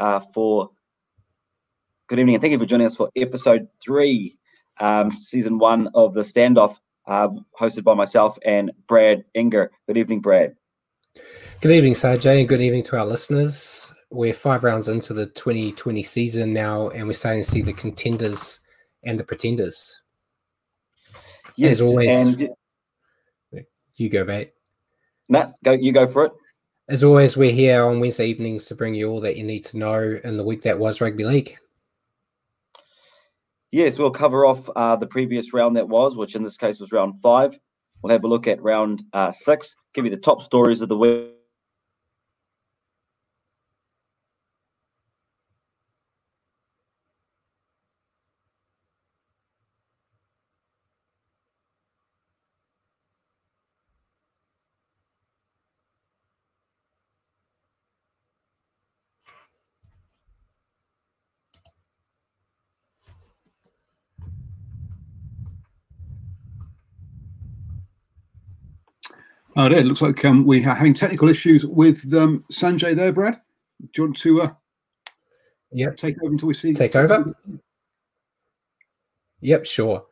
Uh, for good evening and thank you for joining us for episode three, um, season one of the standoff, uh, hosted by myself and Brad Inger. Good evening, Brad. Good evening, Sanjay, and good evening to our listeners. We're five rounds into the 2020 season now, and we're starting to see the contenders and the pretenders. Yes, As always, and you go, mate. Matt, go. You go for it. As always, we're here on Wednesday evenings to bring you all that you need to know in the week that was rugby league. Yes, we'll cover off uh, the previous round that was, which in this case was round five. We'll have a look at round uh, six, give you the top stories of the week. Oh, it looks like um, we are having technical issues with um, Sanjay there, Brad. Do you want to uh, Yep. take over until we see? Take over? Yep, sure.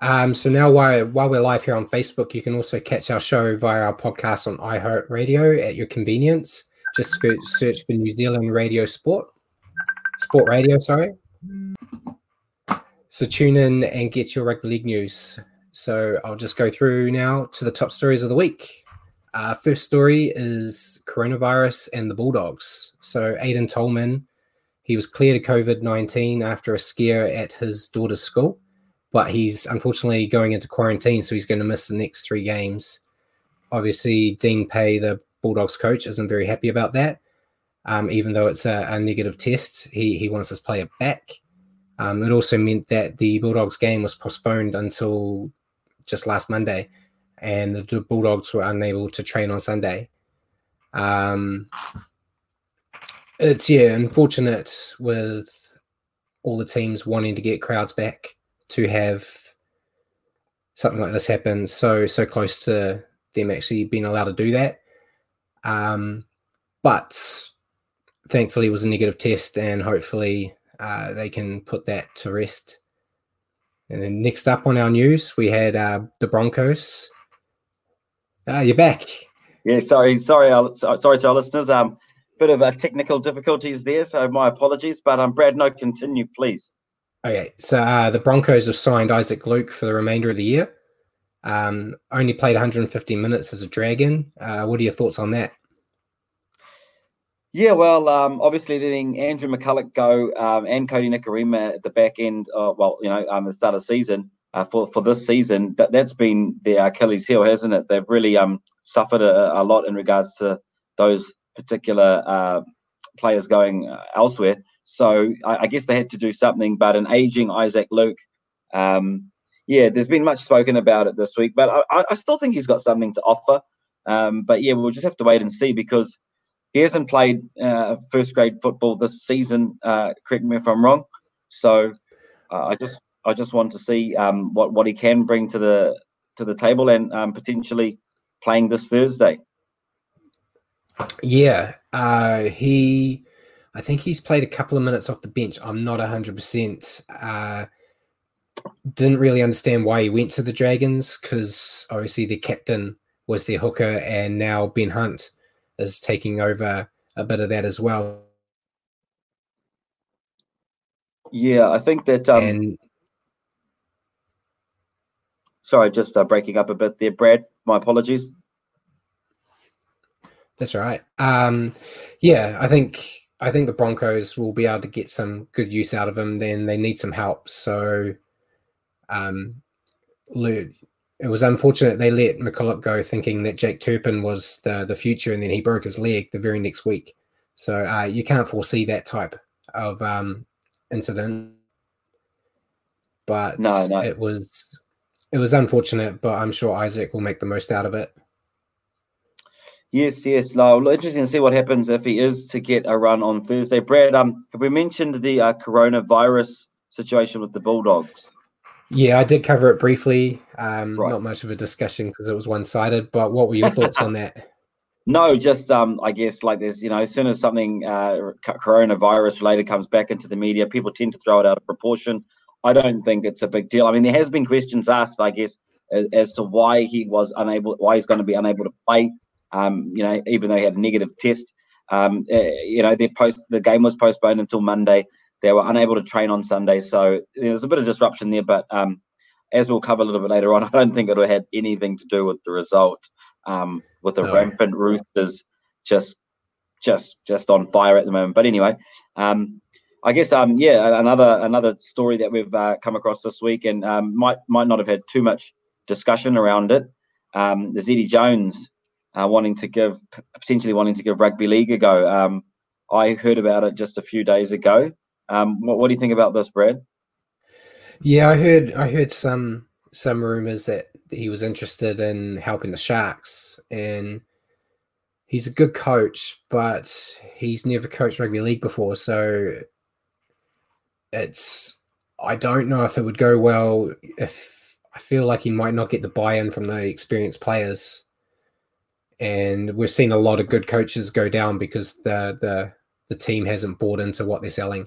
Um, so now while, while we're live here on Facebook, you can also catch our show via our podcast on iHeartRadio at your convenience. Just for, search for New Zealand Radio Sport. Sport Radio, sorry. So tune in and get your rugby league news. So I'll just go through now to the top stories of the week. Uh, first story is coronavirus and the Bulldogs. So Aiden Tolman, he was cleared of COVID 19 after a scare at his daughter's school, but he's unfortunately going into quarantine, so he's going to miss the next three games. Obviously, Dean Pay, the Bulldogs coach, isn't very happy about that. Um, even though it's a, a negative test, he, he wants his player back. Um, it also meant that the Bulldogs game was postponed until just last Monday, and the Bulldogs were unable to train on Sunday. Um, it's yeah, unfortunate with all the teams wanting to get crowds back to have something like this happen so so close to them actually being allowed to do that. Um, but thankfully, it was a negative test, and hopefully, uh, they can put that to rest. And then next up on our news, we had uh, the Broncos. Ah, you're back. Yeah, sorry, sorry, sorry to our listeners. Um, bit of uh, technical difficulties there, so my apologies. But um, Brad, no, continue, please. Okay, so uh, the Broncos have signed Isaac Luke for the remainder of the year. Um, only played 150 minutes as a Dragon. Uh, what are your thoughts on that? Yeah, well, um, obviously letting Andrew McCullough go um, and Kodi Nikorima at the back end, uh, well, you know, um, the start of the season uh, for for this season, that that's been their Achilles heel, hasn't it? They've really um suffered a, a lot in regards to those particular uh, players going uh, elsewhere. So I, I guess they had to do something. But an aging Isaac Luke, um, yeah, there's been much spoken about it this week, but I, I- still think he's got something to offer. Um, but yeah, we'll just have to wait and see because he hasn't played uh, first grade football this season. Uh, correct me if I'm wrong. So uh, I just I just want to see um, what what he can bring to the to the table and um, potentially playing this Thursday. Yeah, uh, he. I think he's played a couple of minutes off the bench. I'm not 100%. Uh, didn't really understand why he went to the Dragons because obviously the captain was their hooker, and now Ben Hunt is taking over a bit of that as well. Yeah, I think that. Um, and, sorry, just uh, breaking up a bit there, Brad. My apologies. That's right. Um, yeah, I think I think the Broncos will be able to get some good use out of him. Then they need some help. So, um, it was unfortunate they let McCullough go, thinking that Jake Turpin was the the future, and then he broke his leg the very next week. So uh, you can't foresee that type of um, incident. But no, no. it was it was unfortunate, but I'm sure Isaac will make the most out of it. Yes, yes. No, interesting to see what happens if he is to get a run on Thursday. Brad, um, have we mentioned the uh, coronavirus situation with the Bulldogs? Yeah, I did cover it briefly. Um, right. Not much of a discussion because it was one sided. But what were your thoughts on that? No, just um, I guess like there's you know as soon as something uh, coronavirus related comes back into the media, people tend to throw it out of proportion. I don't think it's a big deal. I mean, there has been questions asked, I guess, as, as to why he was unable, why he's going to be unable to play. Um, you know, even though he had a negative test. Um, uh, you know, the post the game was postponed until Monday. They were unable to train on Sunday, so there's a bit of disruption there. But um, as we'll cover a little bit later on, I don't think it had anything to do with the result um, with the no. rampant Roosters just just just on fire at the moment. But anyway, um, I guess um, yeah, another another story that we've uh, come across this week and um, might might not have had too much discussion around it. Um, there's Eddie Jones uh, wanting to give potentially wanting to give rugby league a go. Um, I heard about it just a few days ago. Um, what, what do you think about this, Brad? Yeah, I heard I heard some some rumors that he was interested in helping the Sharks, and he's a good coach, but he's never coached rugby league before, so it's I don't know if it would go well. If I feel like he might not get the buy-in from the experienced players, and we've seen a lot of good coaches go down because the the the team hasn't bought into what they're selling.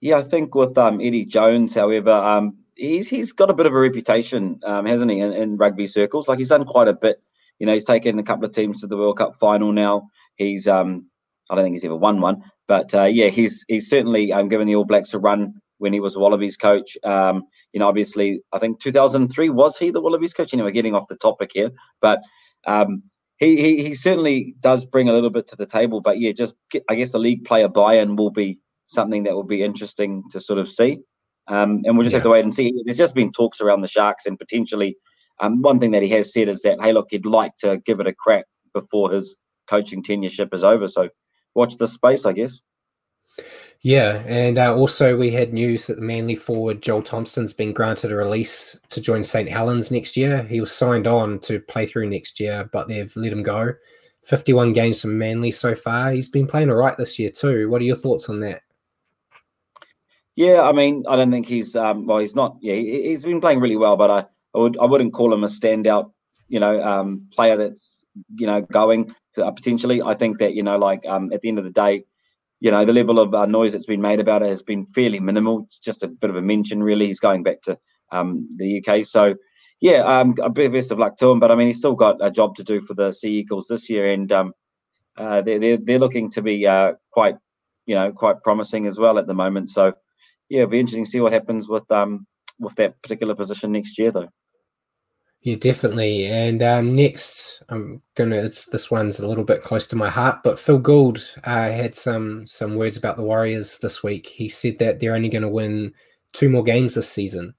Yeah, I think with um, Eddie Jones, however, um, he's he's got a bit of a reputation, um, hasn't he, in, in, rugby circles? Like he's done quite a bit. You know, he's taken a couple of teams to the World Cup final now. He's um, I don't think he's ever won one, but uh, yeah, he's he's certainly um, given the All Blacks a run when he was Wallabies coach. Um, you know, obviously, I think 2003 was he the Wallabies coach. Anyway, getting off the topic here, but um, he, he he certainly does bring a little bit to the table. But yeah, just I guess the league player buy-in will be something that will be interesting to sort of see. Um, and we'll just yeah. have to wait and see. There's just been talks around the Sharks, and potentially um, one thing that he has said is that, hey, look, he'd like to give it a crack before his coaching tenureship is over. So watch the space, I guess. Yeah, and uh, also we had news that the Manly forward Joel Thompson's been granted a release to join St Helens next year. He was signed on to play through next year, but they've let him go. 51 games from Manly so far. He's been playing all right this year too. What are your thoughts on that? Yeah, I mean, I don't think he's um, well. He's not. Yeah, he, has been playing really well, but I, I would I wouldn't call him a standout. You know, um, player that's you know going uh, potentially. I think that you know, like um, at the end of the day, you know, the level of uh, noise that's been made about it has been fairly minimal. It's just a bit of a mention, really. He's going back to um, the UK, so yeah, um, best of luck to him. But I mean, he's still got a job to do for the Sea Eagles this year, and um, uh, they're, they're they're looking to be uh, quite you know quite promising as well at the moment. So yeah, it'll be interesting to see what happens with um with that particular position next year, though. Yeah, definitely. And um, next, I'm gonna. It's this one's a little bit close to my heart, but Phil Gould uh, had some some words about the Warriors this week. He said that they're only going to win two more games this season.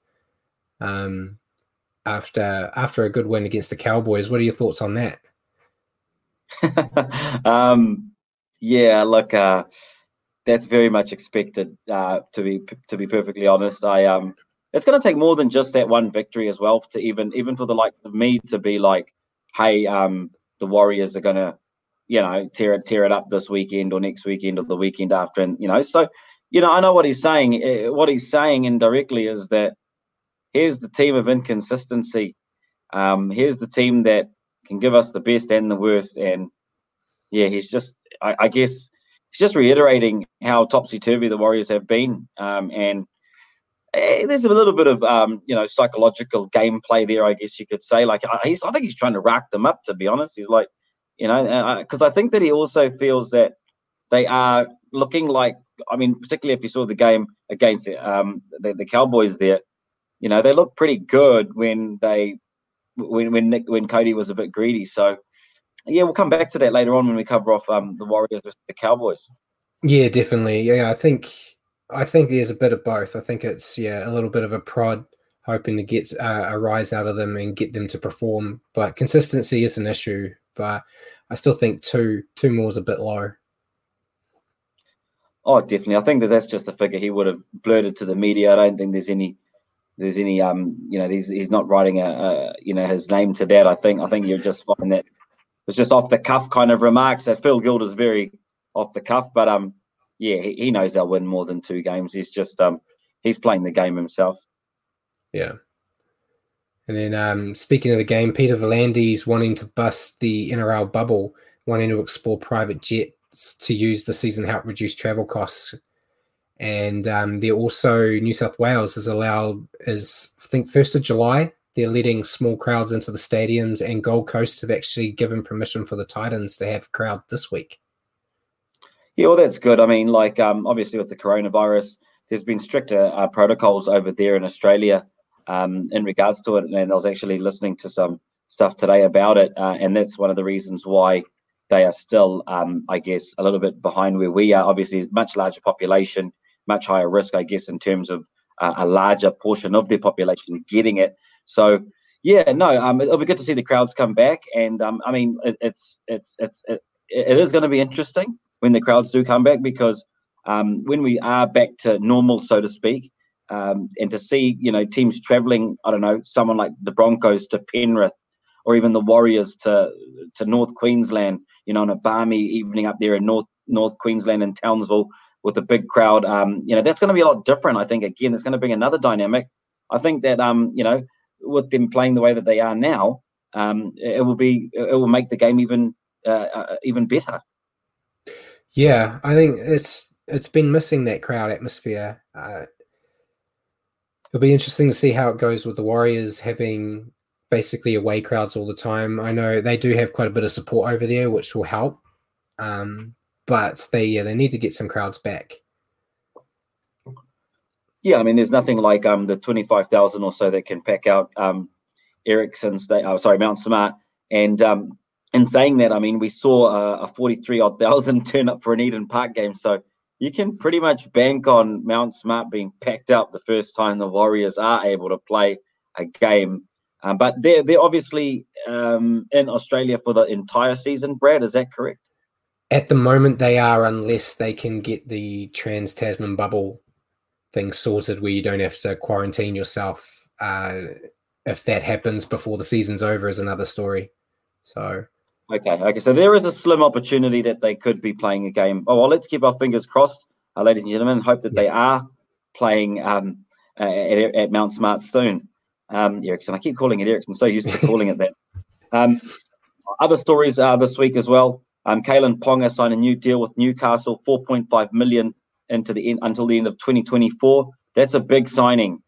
Um, after after a good win against the Cowboys, what are your thoughts on that? um, yeah, look, uh, that's very much expected. Uh, to be to be perfectly honest, I um, it's going to take more than just that one victory as well to even even for the like of me to be like, hey, um, the Warriors are going to, you know, tear it tear it up this weekend or next weekend or the weekend after, and you know, so you know, I know what he's saying. Eh, what he's saying indirectly is that here's the team of inconsistency. Um, here's the team that can give us the best and the worst. And yeah, he's just, I, I guess, he's just reiterating how topsy turvy the Warriors have been. Um, and eh, there's a little bit of, um, you know, psychological gameplay there, I guess you could say. Like, he's, I think he's trying to rack them up, to be honest. He's like, you know, because I think that he also feels that they are looking like I mean, particularly if you saw the game against um, the, the Cowboys there, you know, they looked pretty good when they when when Nick, when Kodi was a bit greedy. So yeah, we'll come back to that later on when we cover off um, the Warriors versus the Cowboys. Yeah, definitely. Yeah, I think I think there's a bit of both. I think it's yeah a little bit of a prod, hoping to get uh, a rise out of them and get them to perform. But consistency is an issue. But I still think two two more is a bit low. Oh, definitely. I think that that's just a figure he would have blurted to the media. I don't think there's any, there's any, um, you know, he's, he's not writing a, a, you know, his name to that. I think, I think you're just find that it's just off the cuff kind of remarks. So Phil Gould is very off the cuff, but um, yeah, he, he knows they'll win more than two games. He's just um, he's playing the game himself. Yeah. And then um, speaking of the game, Peter V'landys wanting to bust the NRL bubble, wanting to explore private jets to use the season to help reduce travel costs. And um, they're also New South Wales has allowed is I think first of July they're letting small crowds into the stadiums, and Gold Coast have actually given permission for the Titans to have crowd this week. Yeah, well, that's good. I mean, like um, obviously with the coronavirus, there's been stricter uh, protocols over there in Australia um, in regards to it, and I was actually listening to some stuff today about it, uh, and that's one of the reasons why they are still, um, I guess, a little bit behind where we are. Obviously, much larger population, much higher risk, I guess, in terms of uh, a larger portion of their population getting it. So, yeah, no, um, it'll be good to see the crowds come back, and um, I mean, it, it's it's it's it, it is going to be interesting when the crowds do come back because um, when we are back to normal, so to speak, um, and to see you know teams traveling, I don't know, someone like the Broncos to Penrith, or even the Warriors to to North Queensland, you know, on a balmy evening up there in North North Queensland and Townsville with a big crowd. Um, you know, that's going to be a lot different. I think again, it's going to bring another dynamic. I think that um, you know, with them playing the way that they are now, um, it will be it will make the game even uh, uh, even better. Yeah, I think it's it's been missing that crowd atmosphere. Uh, it'll be interesting to see how it goes with the Warriors having basically away crowds all the time. I know they do have quite a bit of support over there, which will help. Um, but they yeah they need to get some crowds back. Yeah, I mean, there's nothing like um the twenty five thousand or so that can pack out um Ericsson's. Oh, sorry, Mount Smart. And um, in saying that, I mean, we saw a, a forty three odd thousand turn up for an Eden Park game, so you can pretty much bank on Mount Smart being packed up the first time the Warriors are able to play a game um, but they're they're obviously um, in Australia for the entire season. Brad, is that correct? At the moment, they are, unless they can get the Trans Tasman bubble thing sorted, where you don't have to quarantine yourself. Uh, if that happens before the season's over, is another story. So. Okay, okay. So there is a slim opportunity that they could be playing a game. Oh, well, let's keep our fingers crossed, uh, ladies and gentlemen. Hope that they are playing um, at, at Mount Smart soon um, Ericsson. I keep calling it Ericsson. So used to calling it that. Um, other stories uh, this week as well. Um, Kalyn Ponga signed a new deal with Newcastle, 4.5 million into the end, until the end of 2024. That's a big signing.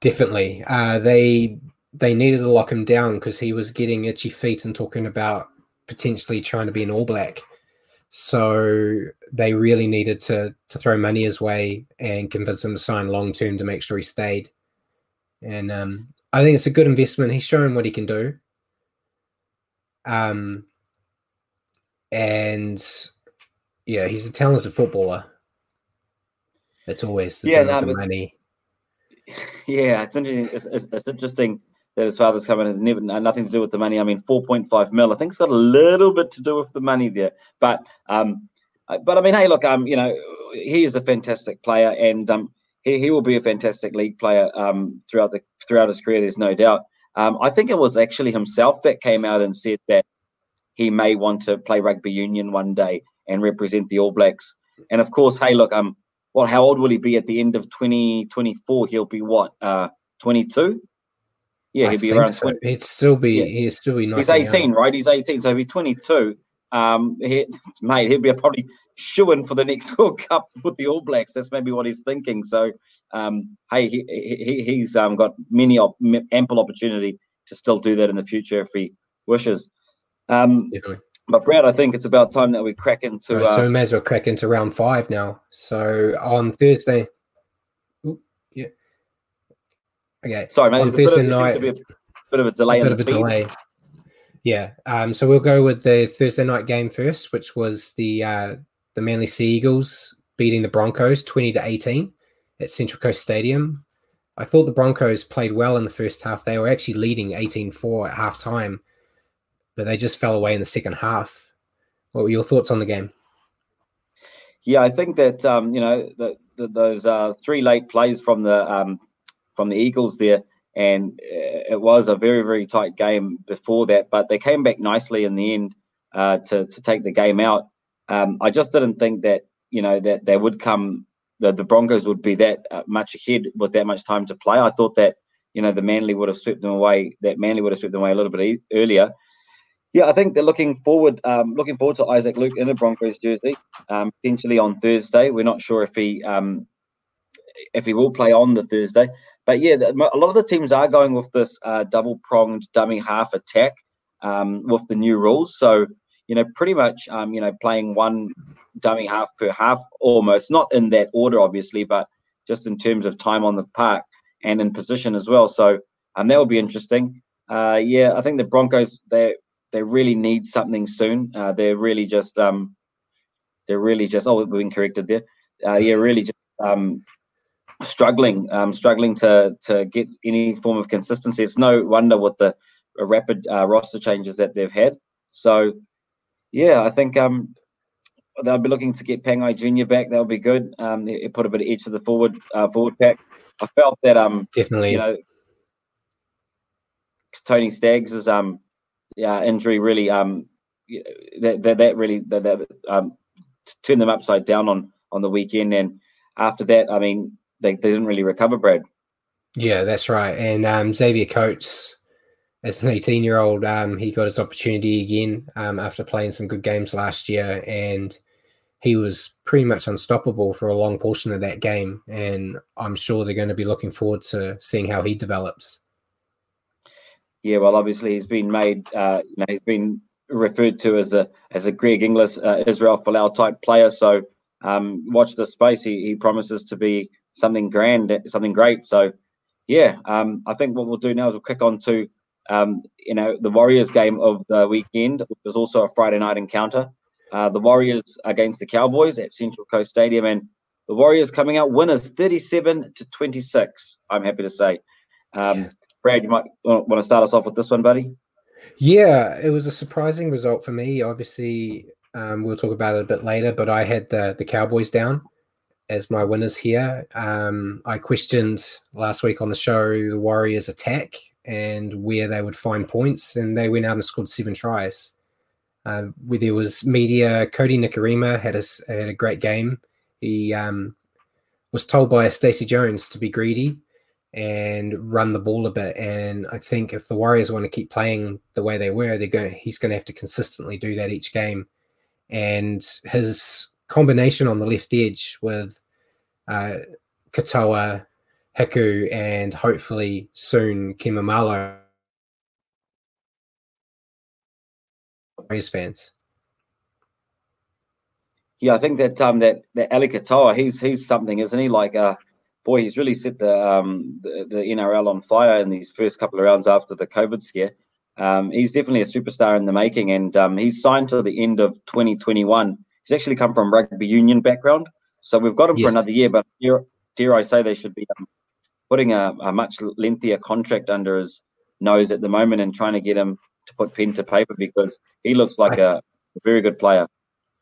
Definitely, uh, they they needed to lock him down because he was getting itchy feet and talking about potentially trying to be an All Black. So they really needed to to throw money his way and convince him to sign long term to make sure he stayed. And um, I think it's a good investment. He's shown what he can do. Um, and yeah, he's a talented footballer. It's always the, yeah, no, the money. Yeah, it's interesting. It's, it's, it's, interesting that his father's coming has never nothing to do with the money. I mean, four point five mil. I think it's got a little bit to do with the money there, but um, but I mean, hey, look, um, you know, he is a fantastic player, and um, he, he will be a fantastic league player um, throughout the throughout his career. There's no doubt. Um, I think it was actually himself that came out and said that he may want to play rugby union one day and represent the All Blacks. And of course, hey, look, um, well, how old will he be at the end of 2024? He'll be what, uh, 22? Yeah, he'll be around. So. 20. He'd still be. Yeah. He'd still be. Nice He's 18, right? He's 18, so he'll be 22. Um, he, mate, he'll be probably shooing for the next World Cup with the All Blacks. That's maybe what he's thinking. So, um, hey, he, he he's um, got many op- ample opportunity to still do that in the future if he wishes. Um, Definitely. But Brad, I think it's about time that we crack into. Right, so uh, we may as well crack into round five now. So on Thursday, ooh, yeah, okay. Sorry, mate. On Thursday bit of, night, a bit of a delay. A bit of a feed. delay. Yeah. Um. So we'll go with the Thursday night game first, which was the uh, the Manly Sea Eagles beating the Broncos twenty to eighteen at Central Coast Stadium. I thought the Broncos played well in the first half. They were actually leading 18-4 at half time but they just fell away in the second half. What were your thoughts on the game? Yeah, I think that um, you know the, the, those uh, three late plays from the um, from the Eagles there, and uh, it was a very very tight game before that, but they came back nicely in the end uh, to to take the game out. Um, I just didn't think that you know that they would come the, Broncos would be that uh, much ahead with that much time to play. I thought that you know the Manly would have swept them away. That Manly would have swept them away a little bit e- earlier. Yeah, I think they're looking forward. Um, looking forward to Isaac Luke in a Broncos jersey, um, potentially on Thursday. We're not sure if he um, if he will play on the Thursday, but yeah, a lot of the teams are going with this uh, double pronged dummy half attack um, with the new rules. So you know, pretty much, um, you know, playing one dummy half per half, almost not in that order, obviously, but just in terms of time on the park and in position as well. So um, that will be interesting. Uh, yeah, I think the Broncos they they really need something soon. Uh, they're really just um, they're really just oh we've been corrected there. Uh, yeah, really just um, struggling, um, struggling to to get any form of consistency. It's no wonder with the rapid uh, roster changes that they've had. So yeah, I think um, they'll be looking to get Pangai Junior back. That'll be good. Um, it, it put a bit of edge to the forward uh, forward pack. I felt that um definitely you know Tony Staggs is um uh, injury really um that that, that really that, that um turned them upside down on on the weekend and after that I mean they, they didn't really recover Brad yeah that's right and um Xavier Coates as an 18 year old um he got his opportunity again um after playing some good games last year and he was pretty much unstoppable for a long portion of that game and I'm sure they're going to be looking forward to seeing how he develops yeah, well, obviously he's been made, uh, you know, he's been referred to as a as a Greg Inglis, uh, Israel Folau type player. So um, watch the space. He, he promises to be something grand, something great. So yeah, um, I think what we'll do now is we'll kick on to um, you know the Warriors game of the weekend, which was also a Friday night encounter. Uh, the Warriors against the Cowboys at Central Coast Stadium, and the Warriors coming out winners, thirty-seven to twenty-six. I'm happy to say. Um, Brad, you might want to start us off with this one, buddy. Yeah, it was a surprising result for me. Obviously, um, we'll talk about it a bit later, but I had the the Cowboys down as my winners here. Um, I questioned last week on the show the Warriors' attack and where they would find points, and they went out and scored seven tries. Uh, where there was media, Kodi Nikorima had a, had a great game. He um, was told by Stacey Jones to be greedy, and run the ball a bit. And I think if the Warriors want to keep playing the way they were, they're going. He's going to have to consistently do that each game. And his combination on the left edge with uh, Katoa, Hiku, and hopefully soon Ken Maumalo. Warriors fans. Yeah, I think that um that that Ali Katoa, he's he's something, isn't he? Like uh boy, he's really set the, um, the, the NRL on fire in these first couple of rounds after the COVID scare. Um, he's definitely a superstar in the making, and um, he's signed to the end of 2021. He's actually come from rugby union background, so we've got him yes. for another year. But dare, dare, I say they should be um, putting a, a, much lengthier contract under his nose at the moment and trying to get him to put pen to paper because he looks like a very good player.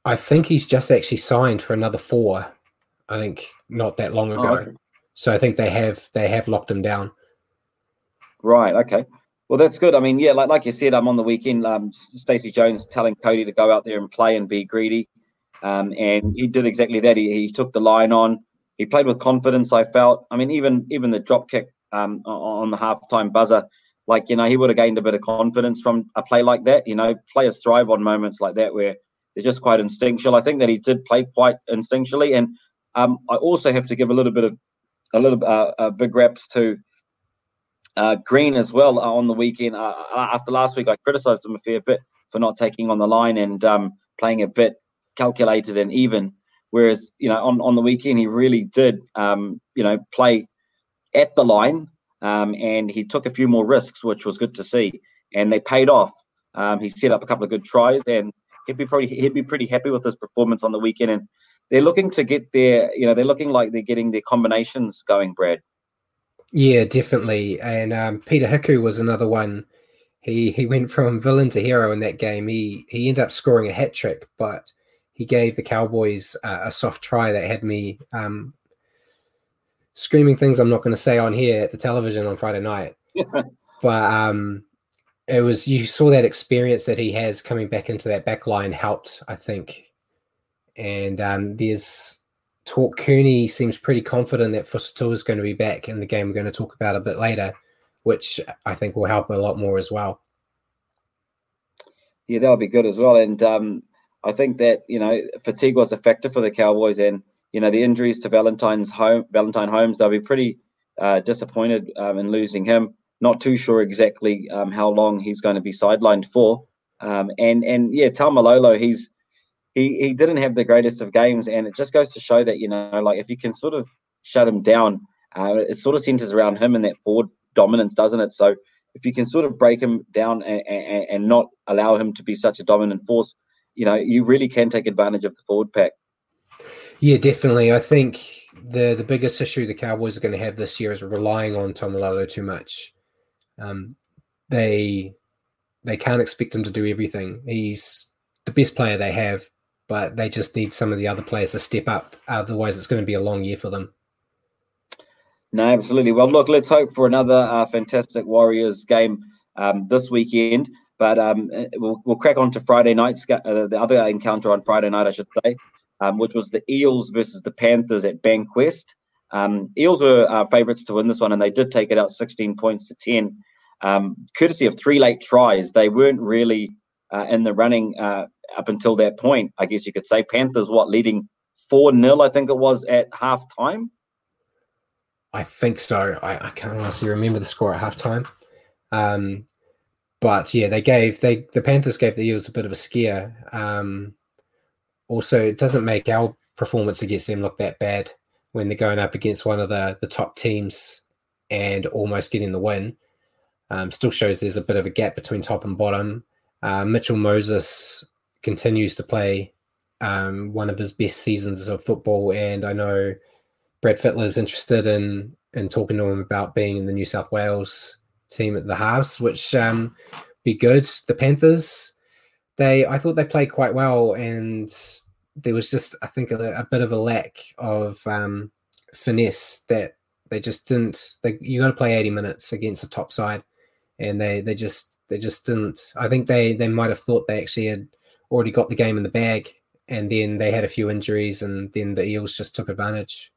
I think he's just actually signed for another four. I think not that long oh, ago. Oh, okay. So I think they have they have locked him down. Right. Okay. Well, that's good. I mean, yeah, like like you said, I'm on the weekend. Um, Stacey Jones telling Kodi to go out there and play and be greedy. Um, and he did exactly that. He, he took the line on. He played with confidence. I felt. I mean, even even the drop kick um, on the halftime buzzer, like you know, he would have gained a bit of confidence from a play like that. You know, players thrive on moments like that where they're just quite instinctual. I think that he did play quite instinctually, and um, I also have to give a little bit of a little uh, uh, big reps to uh, Green as well uh, on the weekend. Uh, uh, after last week, I criticised him a fair bit for not taking on the line and um, playing a bit calculated and even. Whereas, you know, on, on the weekend, he really did, um, you know, play at the line um, and he took a few more risks, which was good to see. And they paid off. Um, he set up a couple of good tries and he'd be pretty, he'd be pretty happy with his performance on the weekend. And they're looking to get their, you know, they're looking like they're getting their combinations going, Brad. Yeah, definitely. And um, Peta Hiku was another one. He he went from villain to hero in that game. He he ended up scoring a hat trick, but he gave the Cowboys uh, a soft try that had me um, screaming things I'm not going to say on here at the television on Friday night. but um, it was you saw that experience that he has coming back into that back line helped, I think. And um, there's talk. Kearney seems pretty confident that Fusitu'a is going to be back in the game. We're going to talk about a bit later, which I think will help a lot more as well. Yeah, that'll be good as well. And um, I think that you know fatigue was a factor for the Cowboys, and you know the injuries to Valentine's home, Valentine Holmes, they'll be pretty uh, disappointed um, in losing him. Not too sure exactly um, how long he's going to be sidelined for. Um, and and yeah, Taumalolo, he's he he didn't have the greatest of games, and it just goes to show that you know like if you can sort of shut him down, uh, it sort of centers around him and that forward dominance, doesn't it? So if you can sort of break him down and, and, and not allow him to be such a dominant force, you know, you really can take advantage of the forward pack. Yeah, definitely. I think the the biggest issue the Cowboys are going to have this year is relying on Taumalolo too much. Um, they they can't expect him to do everything. He's the best player they have, but they just need some of the other players to step up. Otherwise, it's going to be a long year for them. No, absolutely. Well, look, let's hope for another uh, fantastic Warriors game um, this weekend. But um, eh, we'll, we'll crack on to Friday night's uh, the other encounter on Friday night, I should say, um, which was the Eels versus the Panthers at Bankwest. Um, Eels were uh, favourites to win this one, and they did take it out 16 points to 10, um, courtesy of three late tries. They weren't really uh, in the running uh, up until that point, I guess you could say. Panthers, what, leading 4 0, I think it was at half time? I think so. I, I can't honestly remember the score at halftime. Um, but yeah, they gave they the Panthers gave the Eels a bit of a scare. Um, also, it doesn't make our performance against them look that bad when they're going up against one of the the top teams and almost getting the win. Um, still shows there's a bit of a gap between top and bottom. Uh, Mitchell Moses continues to play um, one of his best seasons of football, and I know Brad Fittler is interested in in talking to him about being in the New South Wales team at the halves, which um, be good. The Panthers, they I thought they played quite well, and there was just I think a, a bit of a lack of um, finesse that they just didn't. They you got to play eighty minutes against a top side, and they they just they just didn't. I think they they might have thought they actually had already got the game in the bag, and then they had a few injuries, and then the Eels just took advantage.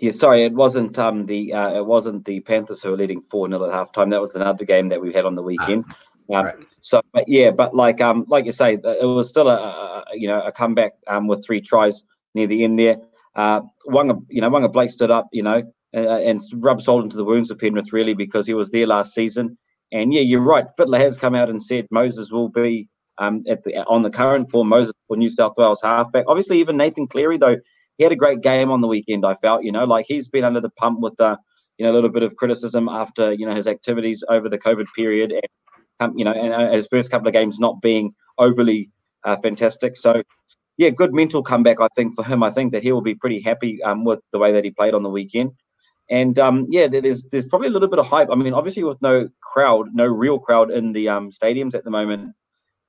Yeah, sorry, it wasn't um the uh, it wasn't the Panthers who were leading four 0 at halftime. That was another game that we had on the weekend. Ah, um, right. So, but yeah, but like um like you say, it was still a, a you know a comeback um with three tries near the end there. Uh, Waqa, you know, Waqa Blake stood up, you know, and, and rubbed salt into the wounds of Penrith really because he was there last season. And yeah, you're right. Fittler has come out and said Moses will be um at the on the current form. Moses for New South Wales halfback. Obviously, even Nathan Cleary though he had a great game on the weekend. I felt, you know, like he's been under the pump with the, you know, a little bit of criticism after you know his activities over the COVID period, and um, you know, and uh, his first couple of games not being overly uh, fantastic. So, yeah, good mental comeback. I think for him, I think that he will be pretty happy um, with the way that he played on the weekend. And um, yeah, there's there's probably a little bit of hype. I mean, obviously with no crowd, no real crowd in the um, stadiums at the moment,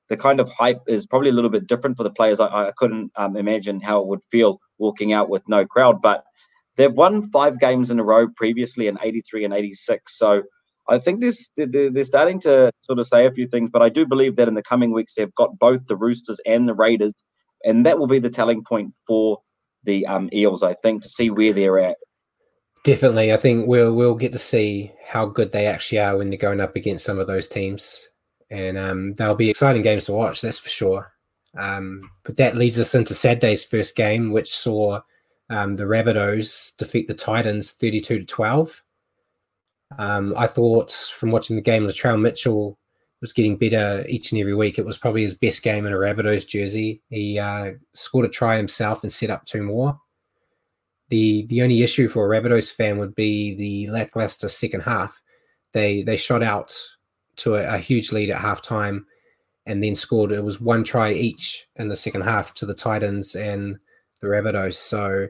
the kind of hype is probably a little bit different for the players. I, I couldn't um, imagine how it would feel walking out with no crowd, but they've won five games in a row previously in 83 and 86. So I think this they're, starting to sort of say a few things, but I do believe that in the coming weeks they've got both the Roosters and the Raiders and that will be the telling point for the um, Eels, I think, to see where they're at. Definitely, I think we'll we'll get to see how good they actually are when they're going up against some of those teams, and um, they'll be exciting games to watch. That's for sure. Um, but that leads us into Saturday's first game, which saw um, the Rabbitohs defeat the Titans thirty-two to twelve. Um, I thought from watching the game, Latrell Mitchell was getting better each and every week. It was probably his best game in a Rabbitohs jersey. He uh, scored a try himself and set up two more. The the only issue for a Rabbitohs fan would be the lackluster second half. They they shot out to a, a huge lead at halftime and then scored. It was one try each in the second half to the Titans and the Rabbitohs. So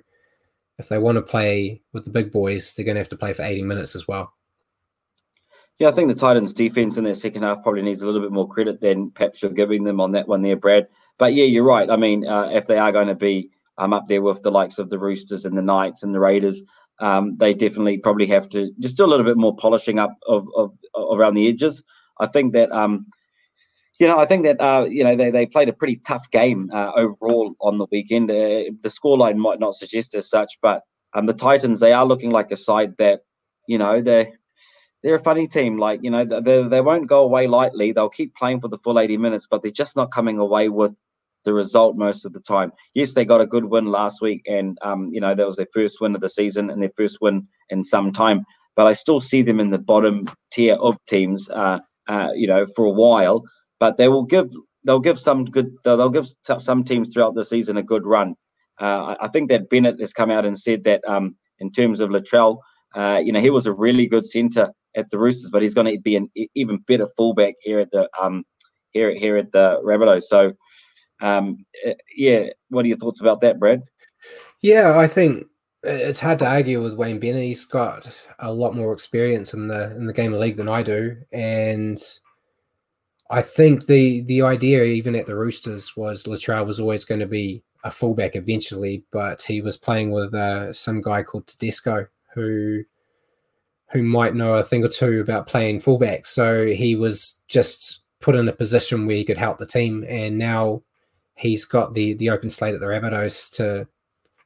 if they want to play with the big boys, they're going to have to play for 80 minutes as well. Yeah, I think the Titans' defense in their second half probably needs a little bit more credit than perhaps you're giving them on that one there, Brad. But yeah, you're right. I mean, uh, if they are going to be um, up there with the likes of the Roosters and the Knights and the Raiders. Um, they definitely probably have to just do a little bit more polishing up of, of, of around the edges. I think that um, you know, I think that uh, you know they, they played a pretty tough game uh, overall on the weekend. Uh, the scoreline might not suggest as such, but um, the Titans they are looking like a side that you know they they're a funny team. Like you know they they won't go away lightly. They'll keep playing for the full eighty minutes, but they're just not coming away with the result most of the time. Yes, they got a good win last week, and um, you know that was their first win of the season and their first win in some time. But I still see them in the bottom tier of teams, uh, uh, you know, for a while. But they will give they'll give some good they'll give some teams throughout the season a good run. Uh, I think that Bennett has come out and said that um, in terms of Latrell, uh, you know, he was a really good centre at the Roosters, but he's going to be an even better fullback here at the um, here here at the Rabbitohs. So um, eh, yeah, what are your thoughts about that, Brad? Yeah, I think it's hard to argue with Wayne Bennett. He's got a lot more experience in the in the game of league than I do, and I think the the idea, even at the Roosters, was Latrell was always going to be a fullback eventually, but he was playing with uh, some guy called Tedesco who who might know a thing or two about playing fullback. So he was just put in a position where he could help the team, and now he's got the the open slate at the Rabbitohs to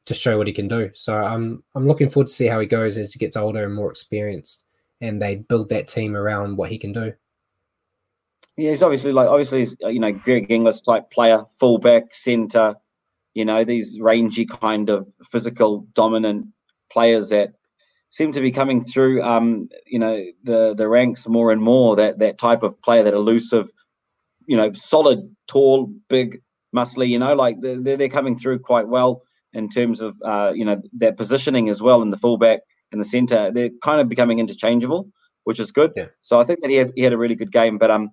to show what he can do. So I'm I'm looking forward to see how he goes as he gets older and more experienced, and they build that team around what he can do. Yeah, he's obviously like obviously he's, uh, you know Greg Inglis type player, fullback, centre. You know these rangy kind of physical dominant players that seem to be coming through. Um, you know the the ranks more and more. That that type of player, that elusive, you know, solid, tall, big muscly. You know, like they're they're coming through quite well in terms of uh, you know their positioning as well in the fullback and the centre. They're kind of becoming interchangeable, which is good. Yeah. So I think that he had, he had a really good game. But um,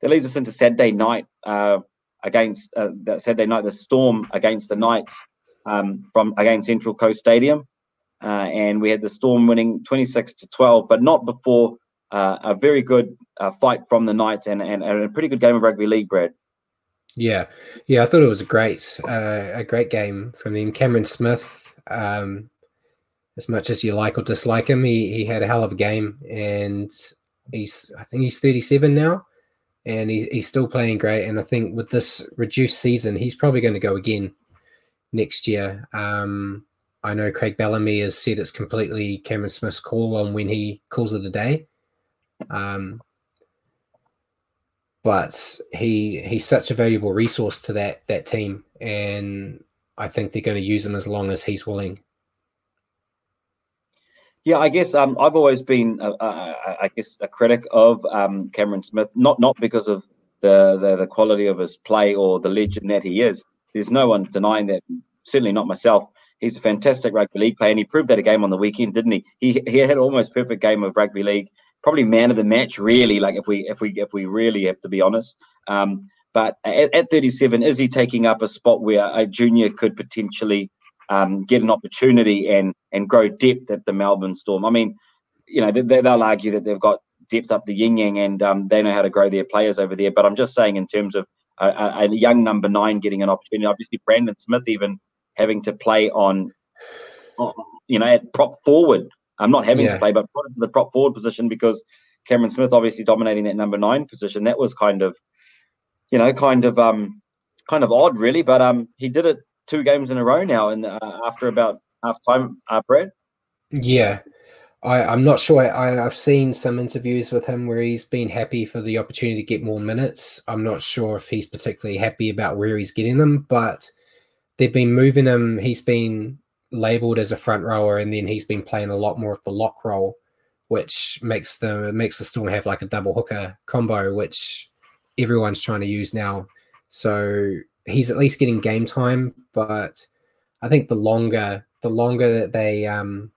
that leads us into Saturday night uh, against uh, that Saturday night the Storm against the Knights um, from against Central Coast Stadium. Uh, and we had the Storm winning 26 to 12, but not before uh, a very good uh, fight from the Knights and, and, and, a pretty good game of rugby league, Brad. Yeah, yeah, I thought it was a great, uh, a great game from him. Cameron Smith, um, as much as you like or dislike him, he he had a hell of a game, and he's I think he's 37 now, and he, he's still playing great. And I think with this reduced season, he's probably going to go again next year. Um, I know Craig Bellamy has said it's completely Cameron Smith's call on when he calls it a day. Um, but he he's such a valuable resource to that that team, and I think they're going to use him as long as he's willing. Yeah, I guess um, I've always been, I guess, a critic of um, Cameron Smith, not not because of the, the, the quality of his play or the legend that he is. There's no one denying that. Certainly not myself. He's a fantastic rugby league player, and he proved that a game on the weekend, didn't he? He he had almost perfect game of rugby league probably man of the match, really. Like if we if we if we really have to be honest. Um, but at, at 37, is he taking up a spot where a junior could potentially um, get an opportunity and and grow depth at the Melbourne Storm? I mean, you know, they, they'll argue that they've got depth up the yin yang and um, they know how to grow their players over there. But I'm just saying, in terms of a, a, young number nine getting an opportunity, obviously Brandon Smith even having to play on, you know, at prop forward I'm not having yeah. to play, but put into the prop forward position because Cameron Smith obviously dominating that number nine position. That was kind of, you know, kind of um, kind of odd, really. But um, he did it two games in a row now, and uh, after about half time, uh, Brad. Yeah, I, I'm not sure. I, I've seen some interviews with him where he's been happy for the opportunity to get more minutes. I'm not sure if he's particularly happy about where he's getting them, but they've been moving him. He's been labeled as a front rower, and then he's been playing a lot more of the lock role, which makes the makes the Storm have like a double hooker combo, which everyone's trying to use now. So he's at least getting game time, but I think the longer the longer that they um,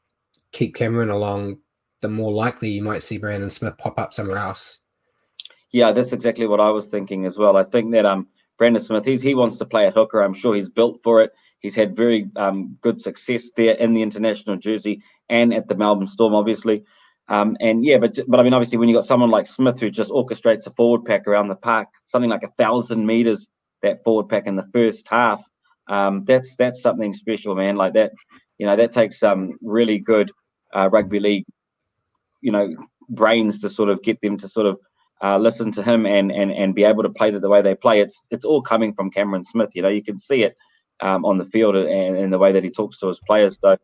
keep Cameron along, the more likely you might see Brandon Smith pop up somewhere else. Yeah, that's exactly what I was thinking as well. I think that um Brandon Smith, he's he wants to play at hooker. I'm sure he's built for it. He's had very um, good success there in the international jersey and at the Melbourne Storm, obviously. Um, and yeah, but but I mean, obviously, when you got someone like Smith who just orchestrates a forward pack around the park, something like a thousand meters that forward pack in the first half, um, that's that's something special, man. Like that, you know, that takes some um, really good uh, rugby league, you know, brains to sort of get them to sort of uh, listen to him and and and be able to play the, the way they play. It's it's all coming from Cameron Smith. You know, you can see it um, on the field and, and the way that he talks to his players. So,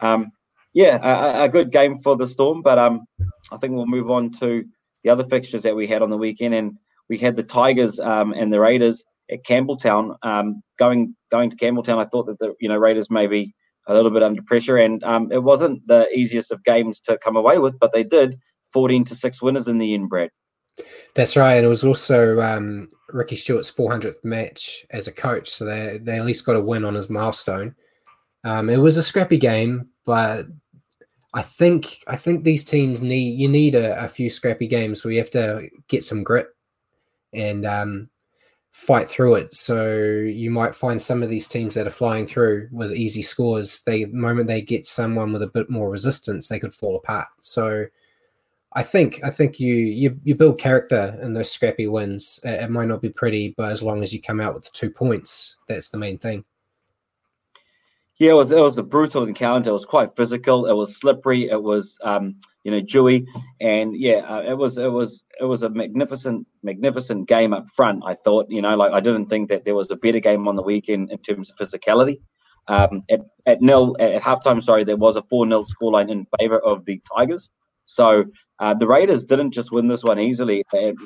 um, yeah, a, a, good game for the Storm. But um, I think we'll move on to the other fixtures that we had on the weekend, and we had the Tigers um, and the Raiders at Campbelltown. Um, going going to Campbelltown, I thought that the you know Raiders maybe a little bit under pressure, and um, it wasn't the easiest of games to come away with, but they did 14 to six winners in the end, Brad. That's right, and it was also um, Ricky Stuart's 400th match as a coach, so they they at least got a win on his milestone. Um, it was a scrappy game, but I think I think these teams need you need a, a few scrappy games where you have to get some grit and um, fight through it. So you might find some of these teams that are flying through with easy scores. They the moment they get someone with a bit more resistance, they could fall apart. So I think I think you you you build character in those scrappy wins. It, it might not be pretty, but as long as you come out with two points, that's the main thing. Yeah, it was it was a brutal encounter. It was quite physical. It was slippery. It was um, you know dewy, and yeah, uh, it was it was it was a magnificent magnificent game up front. I thought you know like I didn't think that there was a better game on the weekend in terms of physicality. Um, at at nil at halftime, sorry, there was a four 0 scoreline in favor of the Tigers. So uh, the Raiders didn't just win this one easily.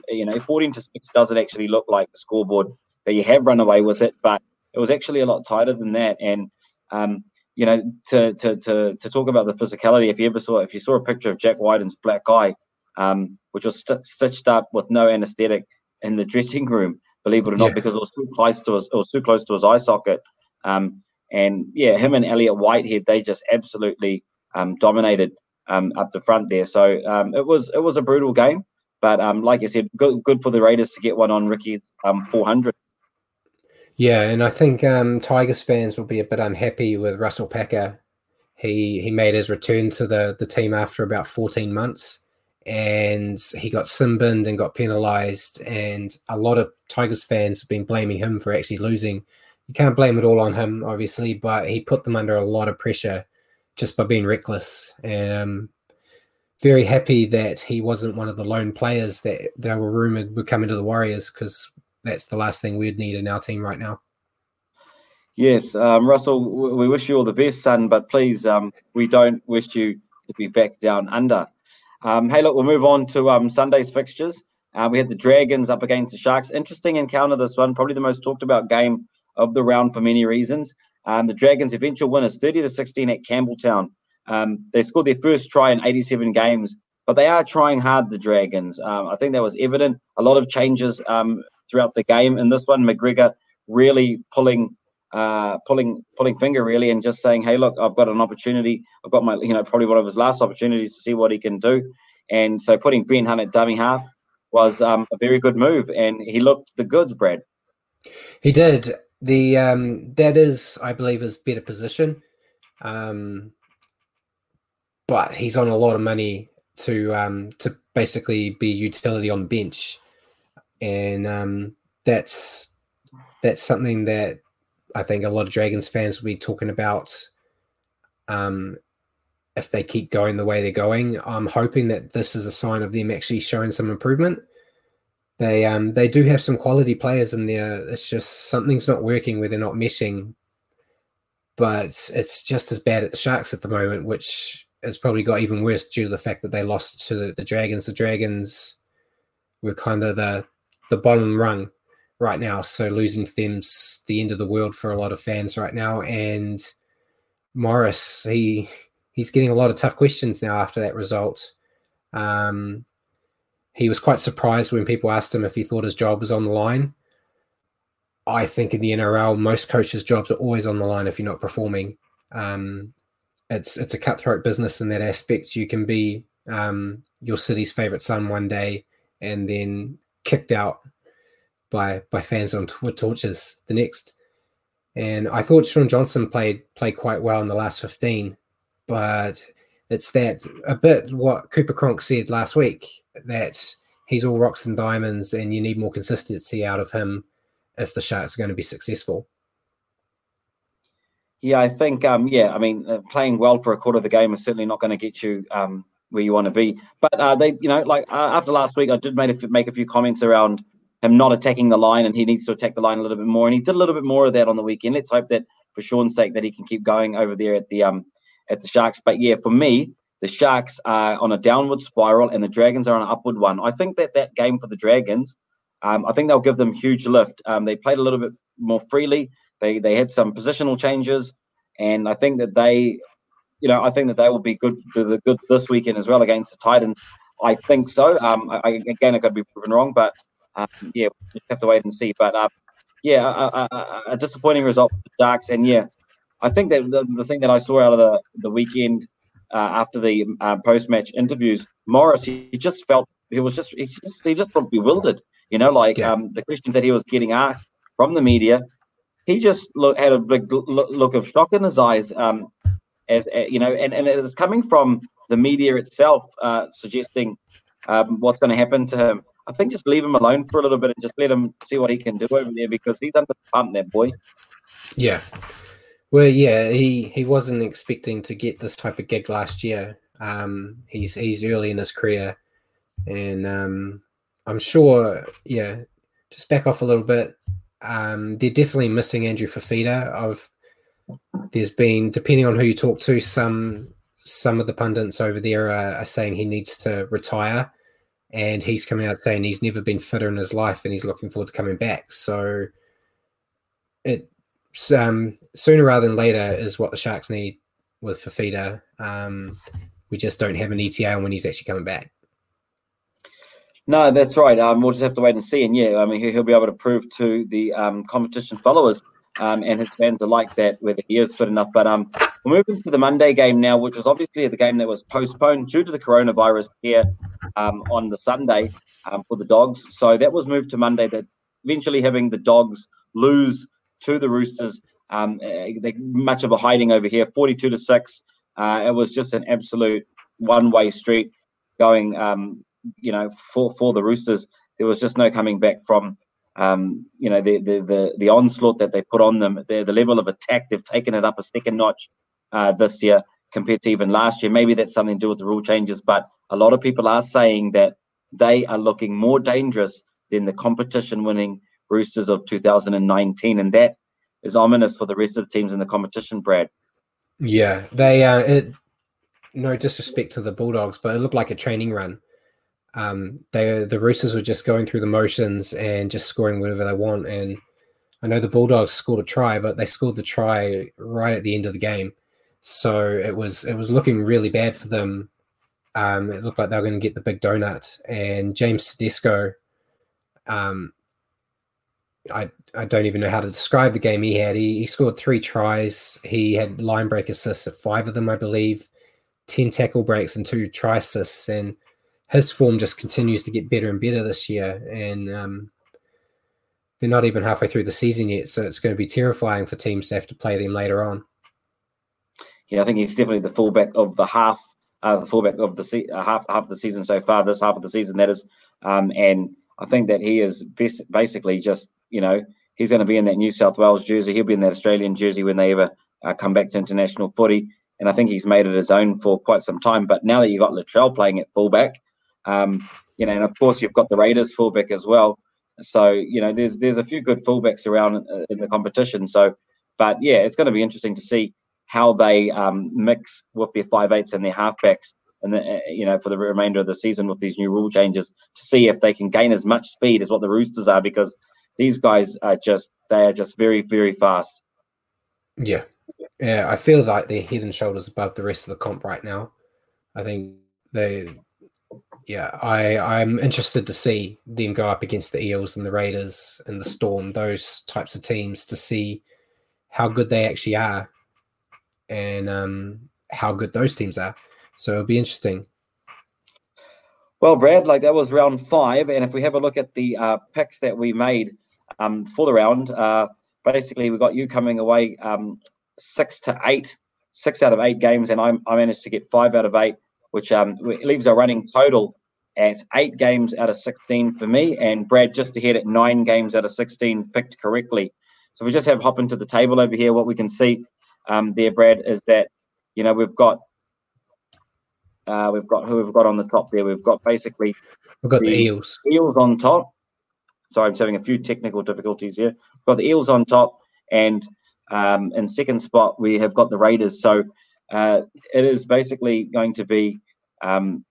you know, 14 to 6 doesn't actually look like the scoreboard that you have run away with it, but it was actually a lot tighter than that. And, um, you know, to, to, to, to talk about the physicality, if you ever saw, if you saw a picture of Jack Wighton's black eye, um, which was st- stitched up with no anesthetic in the dressing room, believe it or not, yeah. because it was too close to his, it was too close to his eye socket. Um, and yeah, him and Elliott Whitehead, they just absolutely um, dominated um, up the front there. So um, it was it was a brutal game, but um, like I said, good good for the Raiders to get one on Ricky um, 400. Yeah, and I think um, Tigers fans will be a bit unhappy with Russell Packer. He he made his return to the the team after about 14 months, and he got sin-binned and got penalised. And a lot of Tigers fans have been blaming him for actually losing. You can't blame it all on him, obviously, but he put them under a lot of pressure just by being reckless. And um, very happy that he wasn't one of the lone players that they were rumored would come into the Warriors because that's the last thing we'd need in our team right now. Yes, um, Russell, we wish you all the best, son, but please, um, we don't wish you to be back down under. Um, hey, look, we'll move on to um, Sunday's fixtures. Uh, we had the Dragons up against the Sharks. Interesting encounter, this one. Probably the most talked about game of the round for many reasons. Um, the Dragons' eventual winners, 30 to 16 at Campbelltown. Um, they scored their first try in 87 games, but they are trying hard, the Dragons. Um, I think that was evident. A lot of changes um, throughout the game. In this one, McGregor really pulling. Uh, pulling pulling finger really and just saying hey look i've got an opportunity i've got my you know probably one of his last opportunities to see what he can do and so putting ben hunt at dummy half was um, a very good move and he looked the goods brad he did the um, that is, I believe, his better position. Um, but he's on a lot of money to um, to basically be utility on the bench, and um, that's that's something that I think a lot of Dragons fans will be talking about. Um, if they keep going the way they're going, I'm hoping that this is a sign of them actually showing some improvement they um they do have some quality players in there. It's just something's not working where they're not meshing. But it's just as bad at the Sharks at the moment, which has probably got even worse due to the fact that they lost to the Dragons. The Dragons were kind of the the bottom rung right now, so losing to them's the end of the world for a lot of fans right now. And Morris, he he's getting a lot of tough questions now after that result. Um, he was quite surprised when people asked him if he thought his job was on the line. I think in the NRL, most coaches' jobs are always on the line if you're not performing. Um, it's it's a cutthroat business in that aspect. You can be um, your city's favorite son one day and then kicked out by by fans on torches the next. And I thought Shaun Johnson played played quite well in the last 15, but it's that a bit what Cooper Cronk said last week that he's all rocks and diamonds and you need more consistency out of him if the Sharks are going to be successful. Yeah, I think, um, yeah, I mean, uh, playing well for a quarter of the game is certainly not going to get you um, where you want to be. But uh, they, you know, like uh, after last week, I did make a, make a few comments around him not attacking the line, and he needs to attack the line a little bit more. And he did a little bit more of that on the weekend. Let's hope that for Shaun's sake that he can keep going over there at the um at the Sharks. But yeah, for me, the Sharks are on a downward spiral, and the Dragons are on an upward one. I think that that game for the Dragons, um, I think they'll give them huge lift. Um, they played a little bit more freely. They they had some positional changes, and I think that they you know, I think that they will be good the good this weekend as well against the Titans. I think so. Um, I, again, I could be proven wrong, but um, yeah, we have to wait and see. But uh, yeah, a, a, a, disappointing result for the Sharks, and yeah, I think that the, the thing that I saw out of the the weekend uh, after the uh, post match interviews, Morris, he, he, just felt he was just he just he just felt bewildered. You know, like yeah. um, the questions that he was getting asked from the media, he just look, had a big look, of shock in his eyes. Um, as uh, you know, and, and it is coming from the media itself uh, suggesting um, what's going to happen to him. I think just leave him alone for a little bit and just let him see what he can do over there because he's under the pump, that boy. Yeah. Well, yeah, he, he wasn't expecting to get this type of gig last year. Um, he's he's early in his career, and um, I'm sure, yeah, just back off a little bit. Um, they're definitely missing Andrew Fifita. I've there's been, depending on who you talk to, some some of the pundits over there are, are saying he needs to retire, and he's coming out saying he's never been fitter in his life, and he's looking forward to coming back. So it um, sooner rather than later is what the Sharks need with Fifita. Um, we just don't have an ETA on when he's actually coming back. No, that's right. Um, we'll just have to wait and see. And yeah, I mean, he'll be able to prove to the um, competition followers um, and his fans are like that, whether he is fit enough. But um, we're moving to the Monday game now, which was obviously the game that was postponed due to the coronavirus here um, on the Sunday um, for the Dogs. So that was moved to Monday. That eventually having the Dogs lose to the Roosters. Um, eh, they much of a hiding over here, forty-two to six. Uh, it was just an absolute one-way street going. Um, you know, for for the Roosters, there was just no coming back from um, you know, the, the, the the onslaught that they put on them, the the level of attack, they've taken it up a second notch uh, this year compared to even last year. Maybe that's something to do with the rule changes, but a lot of people are saying that they are looking more dangerous than the competition-winning Roosters of 2019, and that is ominous for the rest of the teams in the competition. Brad. Yeah, they. Uh, it, no disrespect to the Bulldogs, but it looked like a training run um, they the Roosters were just going through the motions and just scoring whatever they want. And I know the Bulldogs scored a try, but they scored the try right at the end of the game, so it was it was looking really bad for them. Um, it looked like they were going to get the big donut. And James Tedesco, um, I I don't even know how to describe the game he had. He, he scored three tries. He had line break assists at five of them, I believe, ten tackle breaks and two try assists, and his form just continues to get better and better this year, and um, they're not even halfway through the season yet, so it's going to be terrifying for teams to have to play them later on. Yeah, I think he's definitely the fullback of the half, uh, the fullback of the se- uh, half half of the season so far. This half of the season, that is, um, and I think that he is basically just you know he's going to be in that New South Wales jersey. He'll be in that Australian jersey when they ever uh, come back to international footy. And I think he's made it his own for quite some time. But now that you've got Latrell playing at fullback, um, you know, and of course you've got the Raiders fullback as well. So you know, there's there's a few good fullbacks around uh, in the competition. So, but yeah, it's going to be interesting to see how they um, mix with their five eights and their halfbacks, and the, uh, you know, for the remainder of the season with these new rule changes to see if they can gain as much speed as what the Roosters are, because these guys are just they are just very very fast. Yeah, yeah, I feel like they're head and shoulders above the rest of the comp right now. I think they, yeah, I I'm interested to see them go up against the Eels and the Raiders and the Storm, those types of teams, to see how good they actually are and um, how good those teams are. So it'll be interesting. Well, Brad, like that was round five, and if we have a look at the uh, picks that we made um, for the round, uh, basically we got you coming away um, six to eight, six out of eight games, and I, I managed to get five out of eight, which um, leaves our running total at eight games out of 16 for me, and Brad just ahead at nine games out of 16 picked correctly. So we just have hop into the table over here. What we can see um, there, Brad, is that you know we've got uh, we've got who we've got on the top there. We've got basically we've got the, the Eels. Eels on top. Sorry, I'm having a few technical difficulties here. We've got the Eels on top, and um, in second spot we have got the Raiders. So uh, it is basically going to be um,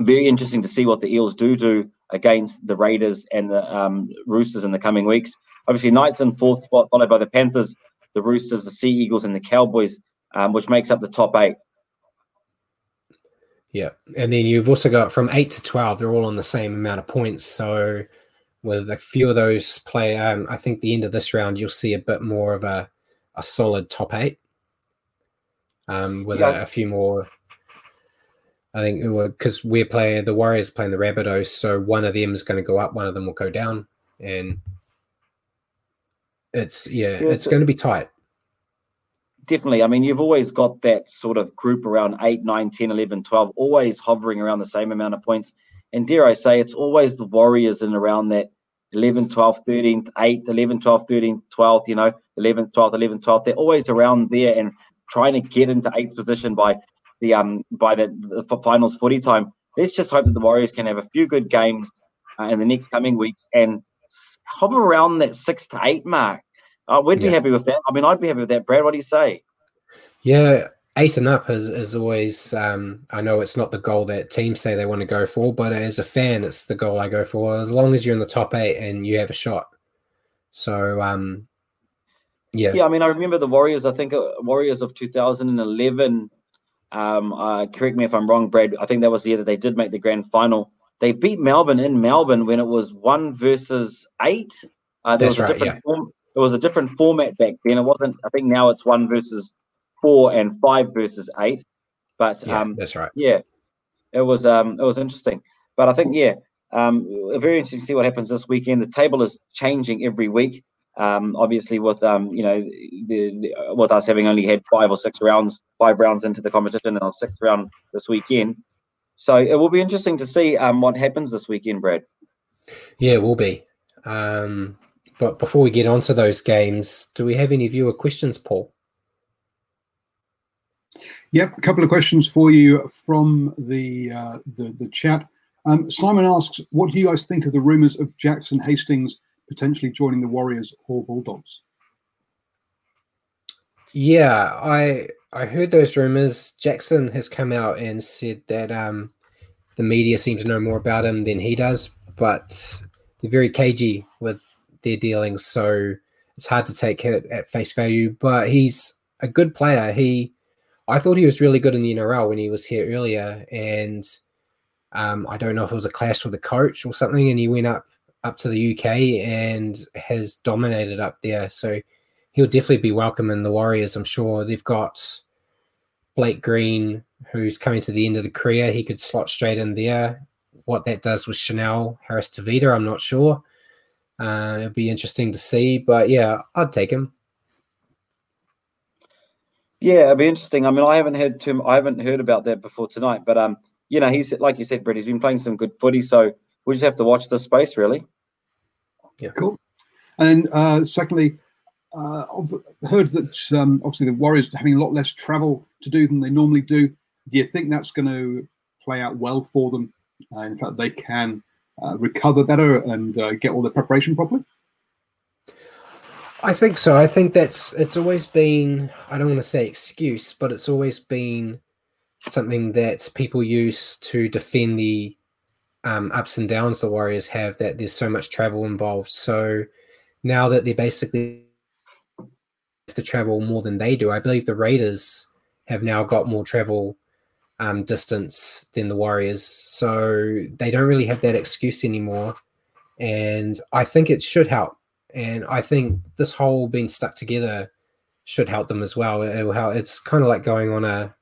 very interesting to see what the Eels do do against the Raiders and the um, Roosters in the coming weeks. Obviously, Knights in fourth spot, followed by the Panthers, the Roosters, the Sea Eagles, and the Cowboys, um, which makes up the top eight. Yeah, and then you've also got from eight to twelve; they're all on the same amount of points. So, with a few of those play, um, I think the end of this round you'll see a bit more of a a solid top eight. Um, with yeah. a, a, few more, I think because we're playing the Warriors playing the Rabbitohs, so one of them is going to go up, one of them will go down, and it's yeah, yeah it's, it's going to be tight. Definitely. I mean, you've always got that sort of group around 8, 9, 10, 11, 12, always hovering around the same amount of points. And dare I say, it's always the Warriors in around that 11, 12, 13th, 8th, 11, 12, 13th, 12th, you know, 11th, 12th, 11th, 12th. They're always around there and trying to get into eighth position by the um by the, the finals footy time. Let's just hope that the Warriors can have a few good games uh, in the next coming weeks and hover around that six to eight mark. Uh, we'd be yeah. happy with that. I mean, I'd be happy with that. Brad, what do you say? Yeah, eight and up is, is always. Um, I know it's not the goal that teams say they want to go for, but as a fan, it's the goal I go for. As long as you're in the top eight and you have a shot. So, um, yeah, yeah. I mean, I remember the Warriors. I think uh, Warriors of 2011. Um, uh, correct me if I'm wrong, Brad. I think that was the year that they did make the grand final. They beat Melbourne in Melbourne when it was one versus eight. Uh, there That's was a right, different yeah. form, it was a different format back then. It wasn't. I think now it's one versus four and five versus eight. But yeah, um, that's right. Yeah, it was um, it was interesting. But I think yeah, um, very interesting to see what happens this weekend. The table is changing every week. Um, obviously, with um, you know, the, the, with us having only had five or six rounds, five rounds into the competition, and a sixth round this weekend. So it will be interesting to see um, what happens this weekend, Brad. Yeah, it will be. Um, but before we get on to those games, do we have any viewer questions, Paul? Yep, a couple of questions for you from the uh, the, the chat. Um, Simon asks, "What do you guys think of the rumours of Jackson Hastings potentially joining the Warriors or Bulldogs?" Yeah, I I heard those rumours. Jackson has come out and said that um, the media seem to know more about him than he does, but they're very cagey with their dealings, so it's hard to take it at face value. But he's a good player. He, I thought he was really good in the NRL when he was here earlier, and um, I don't know if it was a clash with the coach or something, and he went up up to the UK and has dominated up there. So he'll definitely be welcome in the Warriors. I'm sure they've got Blake Green, who's coming to the end of the career. He could slot straight in there. What that does with Chanel Harris Tavita, I'm not sure. Uh, it'll be interesting to see, but yeah, I'd take him. Yeah, it'd be interesting. I mean, I haven't heard too. I haven't heard about that before tonight, but um, you know, he's like you said, Brett. He's been playing some good footy, so we just have to watch the space, really. Yeah, cool. And uh, secondly, uh, I've heard that um, obviously the Warriors are having a lot less travel to do than they normally do. Do you think that's going to play out well for them Uh, in fact, they can uh, recover better and uh, get all the preparation properly? I think so. I think that's it's always been I don't want to say excuse, but it's always been something that people use to defend the um, ups and downs the Warriors have. That there's so much travel involved. So now that they're basically have to travel more than they do, I believe the Raiders have now got more travel um, distance than the Warriors. So they don't really have that excuse anymore. And I think it should help. And I think this whole being stuck together should help them as well. It. It's kind of like going on a,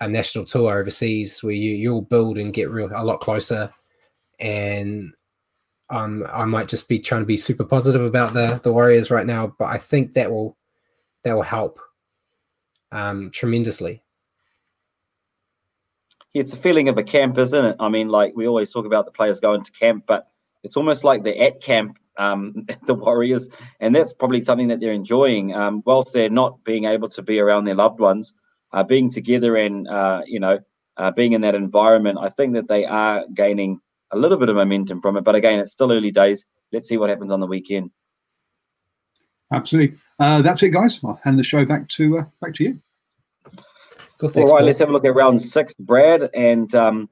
a national tour overseas where you, you'll build and get real a lot closer. And um, I might just be trying to be super positive about the, the Warriors right now, but I think that will that will help um, tremendously it's a feeling of a camp, isn't it? I mean, like we always talk about the players going to camp, but it's almost like they're at camp, um, the Warriors, and that's probably something that they're enjoying. Um, whilst they're not being able to be around their loved ones, uh, being together and uh, you know uh, being in that environment, I think that they are gaining a little bit of momentum from it. But again, it's still early days. Let's see what happens on the weekend. Absolutely. Uh, that's it, guys. I'll hand the show back to uh, back to you. Cool, thanks, All right, Paul. let's have a look at round six, Brad, and um,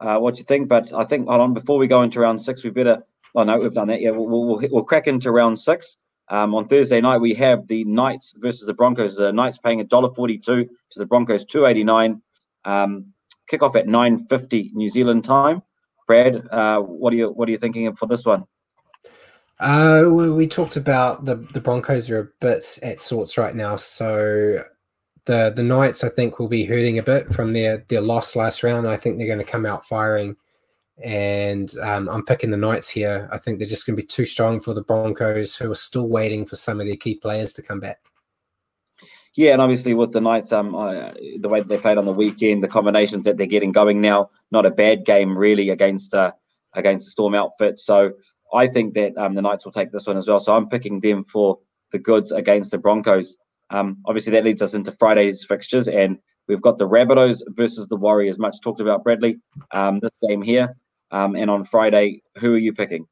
uh, what you think. But I think, hold on, before we go into round six, we better. Oh no, we've done that. Yeah, we'll we'll, we'll crack into round six. Um, on Thursday night, we have the Knights versus the Broncos. The Knights paying $1.42 to the Broncos, two eighty nine. Um, kickoff at nine fifty New Zealand time. Brad, uh, what are you what are you thinking for this one? Uh, we, we, talked about the the Broncos are a bit at sorts right now, so the the Knights, I think, will be hurting a bit from their their loss last round. I think they're going to come out firing, and um, I'm picking the Knights here. I think they're just going to be too strong for the Broncos, who are still waiting for some of their key players to come back. Yeah, and obviously with the Knights, um, the way they played on the weekend, the combinations that they're getting going now, not a bad game really against uh, against the Storm outfit. So I think that um, the Knights will take this one as well. So I'm picking them for the goods against the Broncos. Um, obviously, that leads us into Friday's fixtures, and we've got the Rabbitohs versus the Warriors. Much talked about Bradley. Um, this game here, um, and on Friday, who are you picking?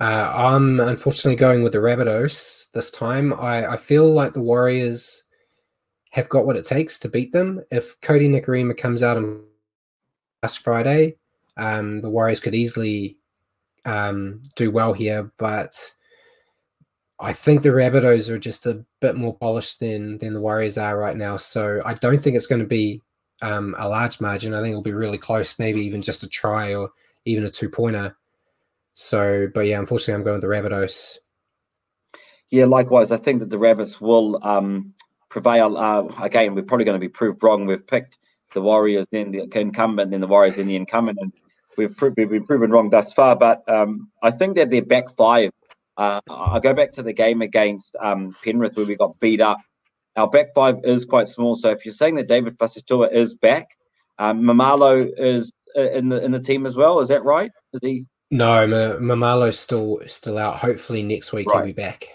Uh, I'm unfortunately going with the Rabbitohs this time. I, I feel like the Warriors have got what it takes to beat them. If Kodi Nikorima comes out on last Friday, um, the Warriors could easily um, do well here, but I think the Rabbitohs are just a bit more polished than than the Warriors are right now. So I don't think it's going to be um, a large margin. I think it'll be really close, maybe even just a try or even a two pointer. So, but yeah, unfortunately, I'm going with the Rabbitohs. Yeah, likewise, I think that the Rabbits will um, prevail. Uh, again, we're probably going to be proved wrong. We've picked the Warriors, then the incumbent, then the Warriors, in the incumbent, and we've, we've been proven wrong thus far. But um, I think that their back five uh, I go back to the game against um, Penrith where we got beat up. Our back five is quite small. So if you're saying that David Fusitu'a is back, um, Maumalo is in the in the team as well. Is that right? Is he? No, M- Maumalo's still still out. Hopefully next week right. he'll be back.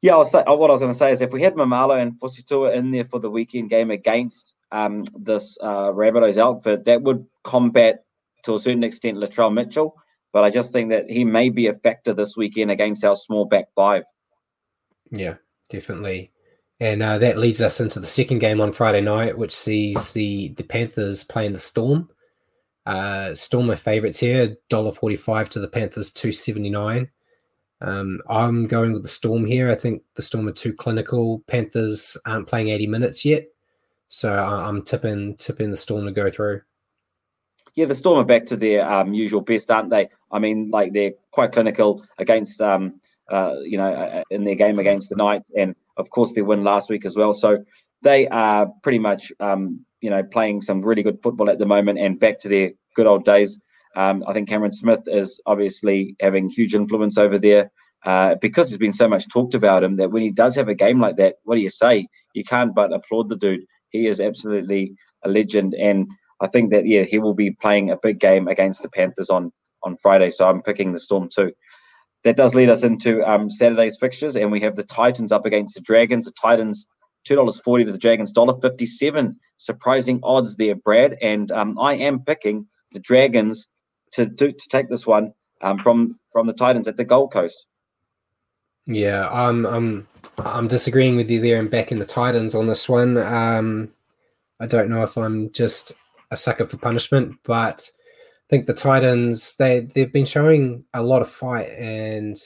Yeah, I was say, what I was going to say is if we had Maumalo and Fusitu'a in there for the weekend game against um, this uh, Rabbitohs outfit, that would combat to a certain extent Latrell Mitchell. But I just think that he may be a factor this weekend against our small back five. Yeah, definitely. And uh, that leads us into the second game on Friday night, which sees the, the Panthers playing the Storm. Uh, Storm are favourites here, $1.45 to the Panthers, two seventy nine. Um, I'm going with the Storm here. I think the Storm are too clinical. Panthers aren't playing 80 minutes yet, so I'm tipping tipping the Storm to go through yeah, the Storm are back to their um, usual best, aren't they? I mean, like they're quite clinical against, um, uh, you know, uh, in their game against the and of course their win last week as well. So they are pretty much, um, you know, playing some really good football at the moment and back to their good old days. Um, I think Cameron Smith is obviously having huge influence over there. Uh, because there's been so much talked about him that when he does have a game like that, what do you say? You can't but applaud the dude. He is absolutely a legend, and I think that yeah, he will be playing a big game against the Panthers on on Friday. So I'm picking the Storm too. That does lead us into um, Saturday's fixtures, and we have the Titans up against the Dragons. The Titans two dollars forty to the Dragons dollar fifty seven. Surprising odds there, Brad. And um, I am picking the Dragons to do, to take this one um, from from the Titans at the Gold Coast. Yeah, I'm I'm I'm disagreeing with you there and backing the Titans on this one. Um, I don't know if I'm just a sucker for punishment, but I think the Titans they they've been showing a lot of fight, and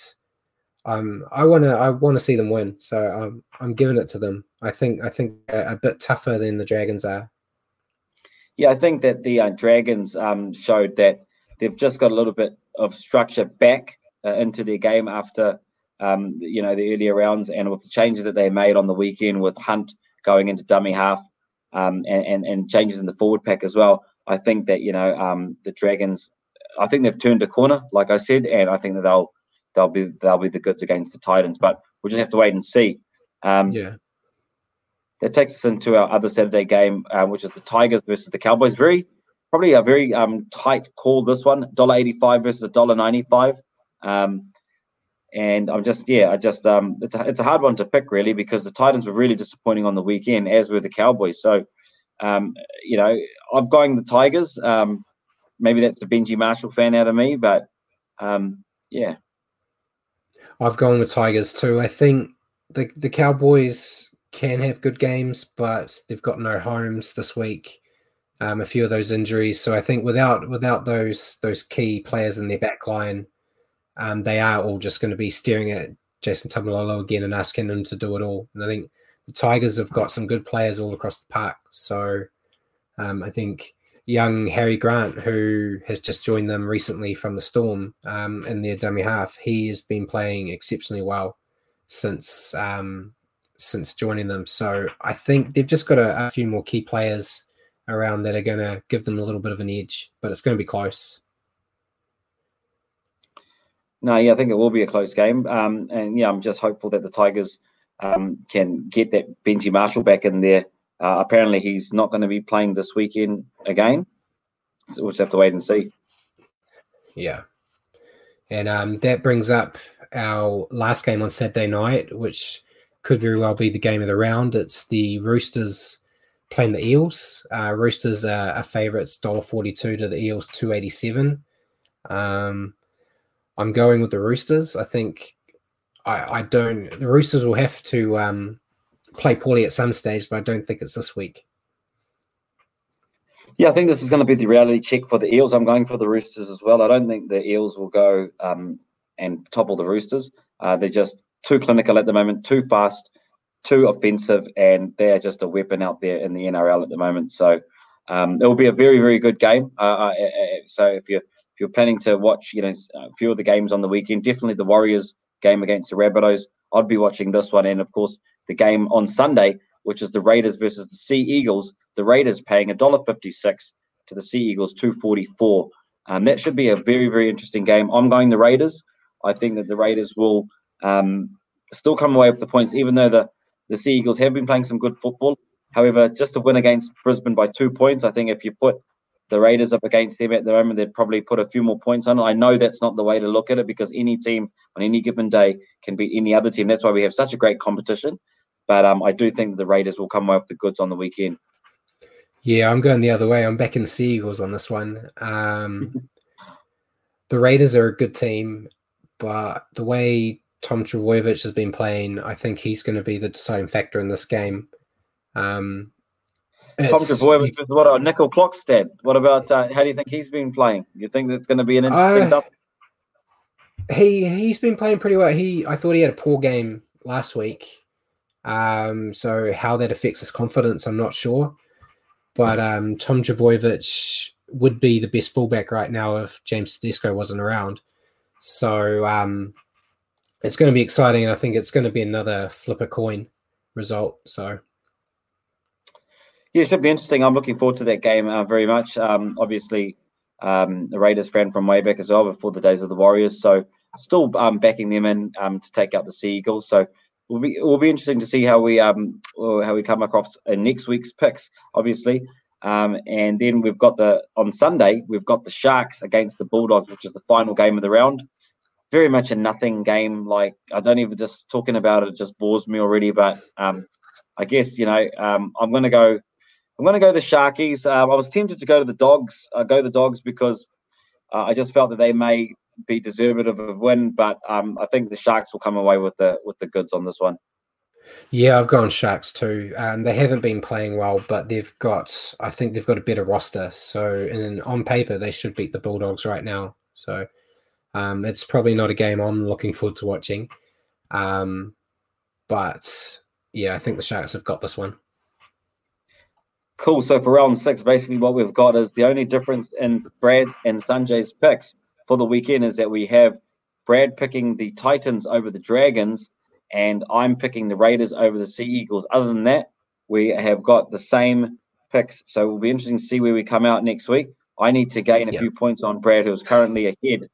um, I want to I want to see them win. So I'm I'm giving it to them. I think I think a, a bit tougher than the Dragons are. Yeah, I think that the uh, Dragons um, showed that they've just got a little bit of structure back uh, into their game after um, you know the earlier rounds and with the changes that they made on the weekend with Hunt going into dummy half um, and, and, and changes in the forward pack as well. I think that you know um, the Dragons. I think they've turned a corner, like I said, and I think that they'll they'll be they'll be the goods against the Titans. But we'll just have to wait and see. Um, yeah. That takes us into our other Saturday game, uh, which is the Tigers versus the Cowboys. Very probably a very um, tight call. This one, dollar eighty five versus dollar ninety five. Um, and I'm just yeah, I just um, it's a, it's a hard one to pick really because the Titans were really disappointing on the weekend, as were the Cowboys. So, um, you know, I'm going the Tigers. Um, maybe that's a Benji Marshall fan out of me, but um, yeah, I've gone with Tigers too. I think the the Cowboys can have good games, but they've got no homes this week. Um, a few of those injuries, so I think without without those those key players in their back line, um, they are all just going to be staring at Jason Taumalolo again and asking him to do it all. And I think the Tigers have got some good players all across the park. So um, I think young Harry Grant, who has just joined them recently from the Storm um, in their dummy half, he has been playing exceptionally well since um, since joining them. So I think they've just got a, a few more key players around that are going to give them a little bit of an edge, but it's going to be close. No, yeah, I think it will be a close game. Um, and yeah, I'm just hopeful that the Tigers um, can get that Benji Marshall back in there. Uh, apparently, he's not going to be playing this weekend again. So we'll just have to wait and see. Yeah. And um, that brings up our last game on Saturday night, which could very well be the game of the round. It's the Roosters playing the Eels. Uh, Roosters are, are favourites, $1.42 to the Eels, 287 um, I'm going with the Roosters. I think I, I don't. The Roosters will have to um, play poorly at some stage, but I don't think it's this week. Yeah, I think this is going to be the reality check for the Eels. I'm going for the Roosters as well. I don't think the Eels will go um, and topple the Roosters. Uh, they're just too clinical at the moment, too fast, too offensive, and they're just a weapon out there in the NRL at the moment. So um, it will be a very, very good game. Uh, so if you're if you're planning to watch, you know, a few of the games on the weekend, definitely the Warriors game against the Rabbitohs. I'd be watching this one, and of course the game on Sunday, which is the Raiders versus the Sea Eagles. The Raiders paying a dollar fifty-six to the Sea Eagles two forty-four. Um, that should be a very very interesting game. I'm going the Raiders. I think that the Raiders will um, still come away with the points, even though the the Sea Eagles have been playing some good football. However, just to win against Brisbane by two points, I think if you put the Raiders up against them at the moment, they'd probably put a few more points on it. I know that's not the way to look at it because any team on any given day can beat any other team. That's why we have such a great competition. But um, I do think that the Raiders will come away with the goods on the weekend. Yeah, I'm going the other way. I'm backing the Eagles on this one. Um, the Raiders are a good team, but the way Tom Trbojevic has been playing, I think he's going to be the deciding factor in this game. Um, Tom Trbojevic with what a nickel clock stat. What about uh, how do you think he's been playing? You think that's going to be an interesting? Uh, he he's been playing pretty well. He I thought he had a poor game last week. Um, so how that affects his confidence, I'm not sure. But um, Tom Trbojevic would be the best fullback right now if James Tedesco wasn't around. So um, it's going to be exciting, and I think it's going to be another flip a coin result. So yeah, it should be interesting. I'm looking forward to that game uh, very much. Um, obviously, um, the Raiders fan from way back as well, before the days of the Warriors. So still um, backing them in um, to take out the Sea Eagles. So will be it will be interesting to see how we um how we come across in next week's picks. Obviously, um, and then we've got the on Sunday we've got the Sharks against the Bulldogs, which is the final game of the round. Very much a nothing game. Like I don't even just talking about it just bores me already. But um, I guess you know um, I'm going to go I'm going to go the Sharkies. Um, I was tempted to go to the Dogs. Uh, go the Dogs because Uh, I just felt that they may be deserving of a win, but um, I think the Sharks will come away with the with the goods on this one. Yeah, I've gone Sharks too. Um, they haven't been playing well, but they've got I think they've got a better roster. So in, on paper, they should beat the Bulldogs right now. So um, it's probably not a game I'm looking forward to watching. Um, but yeah, I think the Sharks have got this one. Cool. So for round six, basically what we've got is the only difference in Brad and Sanjay's picks for the weekend is that we have Brad picking the Titans over the Dragons, and I'm picking the Raiders over the Sea Eagles. Other than that, we have got the same picks. So it will be interesting to see where we come out next week. I need to gain a yep. few points on Brad, who's currently ahead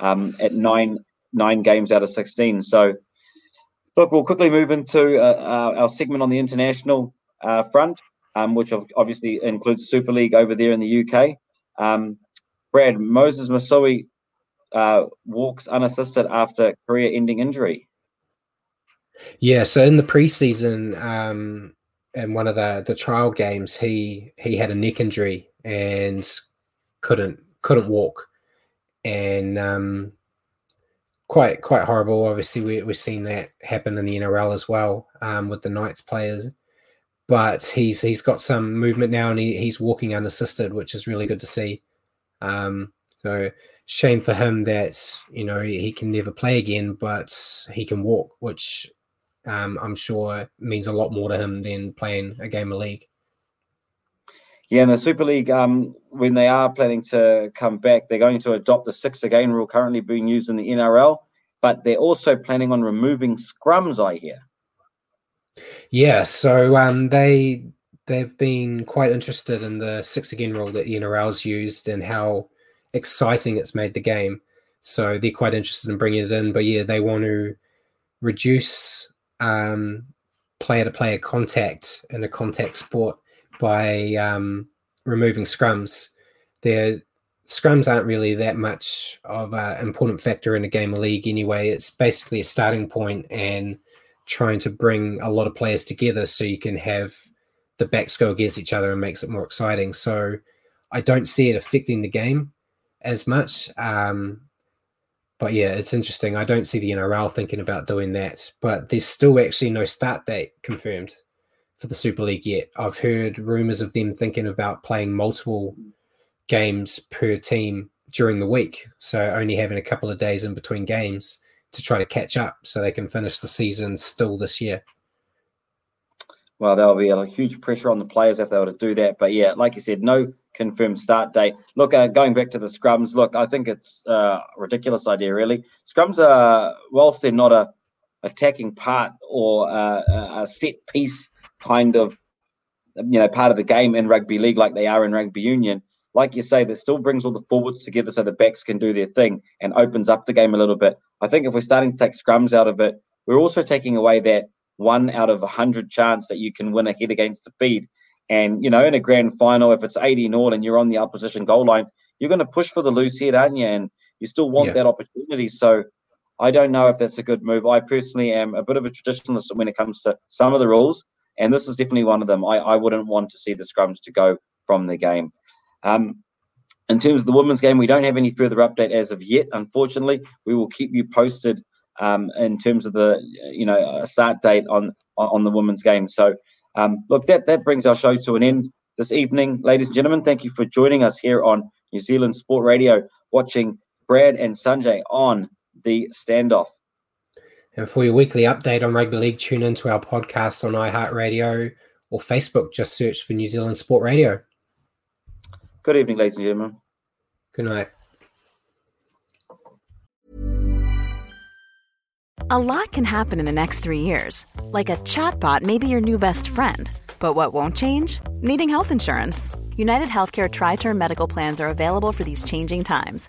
um, at nine nine games out of sixteen. So look, we'll quickly move into uh, our, segment on the international uh, front, um, which obviously includes Super League over there in the UK. Um, Brad Moses Masoe uh, walks unassisted after career-ending injury. Yeah, so in the preseason, um, in one of the the trial games, he he had a neck injury and couldn't couldn't walk, and um, quite quite horrible. Obviously, we we've seen that happen in the NRL as well um, with the Knights players. But he's he's got some movement now, and he, he's walking unassisted, which is really good to see. Um, so shame for him that you know he, can never play again, but he can walk, which um, I'm sure means a lot more to him than playing a game of league. Yeah, in the Super League, um, when they are planning to come back, they're going to adopt the six again rule currently being used in the NRL, but they're also planning on removing scrums. I hear. Yeah, so um, they they've been quite interested in the six again rule that the NRL's used and how exciting it's made the game. So they're quite interested in bringing it in. But yeah, they want to reduce um, player to player contact in a contact sport by um, removing scrums. Their scrums aren't really that much of an important factor in a game of league anyway. It's basically a starting point and trying to bring a lot of players together so you can have the backs go against each other and makes it more exciting. So I don't see it affecting the game as much. Um, but yeah, it's interesting. I don't see the NRL thinking about doing that, but there's still actually no start date confirmed for the Super League yet. I've heard rumors of them thinking about playing multiple games per team during the week, so only having a couple of days in between games to try to catch up so they can finish the season still this year well, there'll be a huge pressure on the players if they were to do that. But yeah, like you said, no confirmed start date. Look, uh, going back to the scrums, look, I think it's uh, a ridiculous idea, really. Scrums are, whilst they're not a attacking part or a, a set piece kind of, you know, part of the game in rugby league like they are in rugby union, like you say, that still brings all the forwards together so the backs can do their thing and opens up the game a little bit. I think if we're starting to take scrums out of it, we're also taking away that one out of a hundred chance that you can win a head against the feed. And you know, in a grand final, if it's 80 in all and you're on the opposition goal line, you're going to push for the loose head, aren't you? And you still want yeah. that opportunity. So I don't know if that's a good move. I personally am a bit of a traditionalist when it comes to some of the rules, and this is definitely one of them. I, I wouldn't want to see the scrums to go from the game. Um, in terms of the women's game, we don't have any further update as of yet. Unfortunately, we will keep you posted um, in terms of the you know start date on on the women's game. So um, look, that that brings our show to an end this evening, ladies and gentlemen. Thank you for joining us here on New Zealand Sport Radio, watching Brad and Sanjay on the standoff. And for your weekly update on rugby league, tune into our podcast on iHeartRadio or Facebook. Just search for New Zealand Sport Radio. Good evening, ladies and gentlemen. Good night. A lot can happen in the next three years. Like a chatbot may be your new best friend. But what won't change? Needing health insurance. United Healthcare Tri Term Medical Plans are available for these changing times.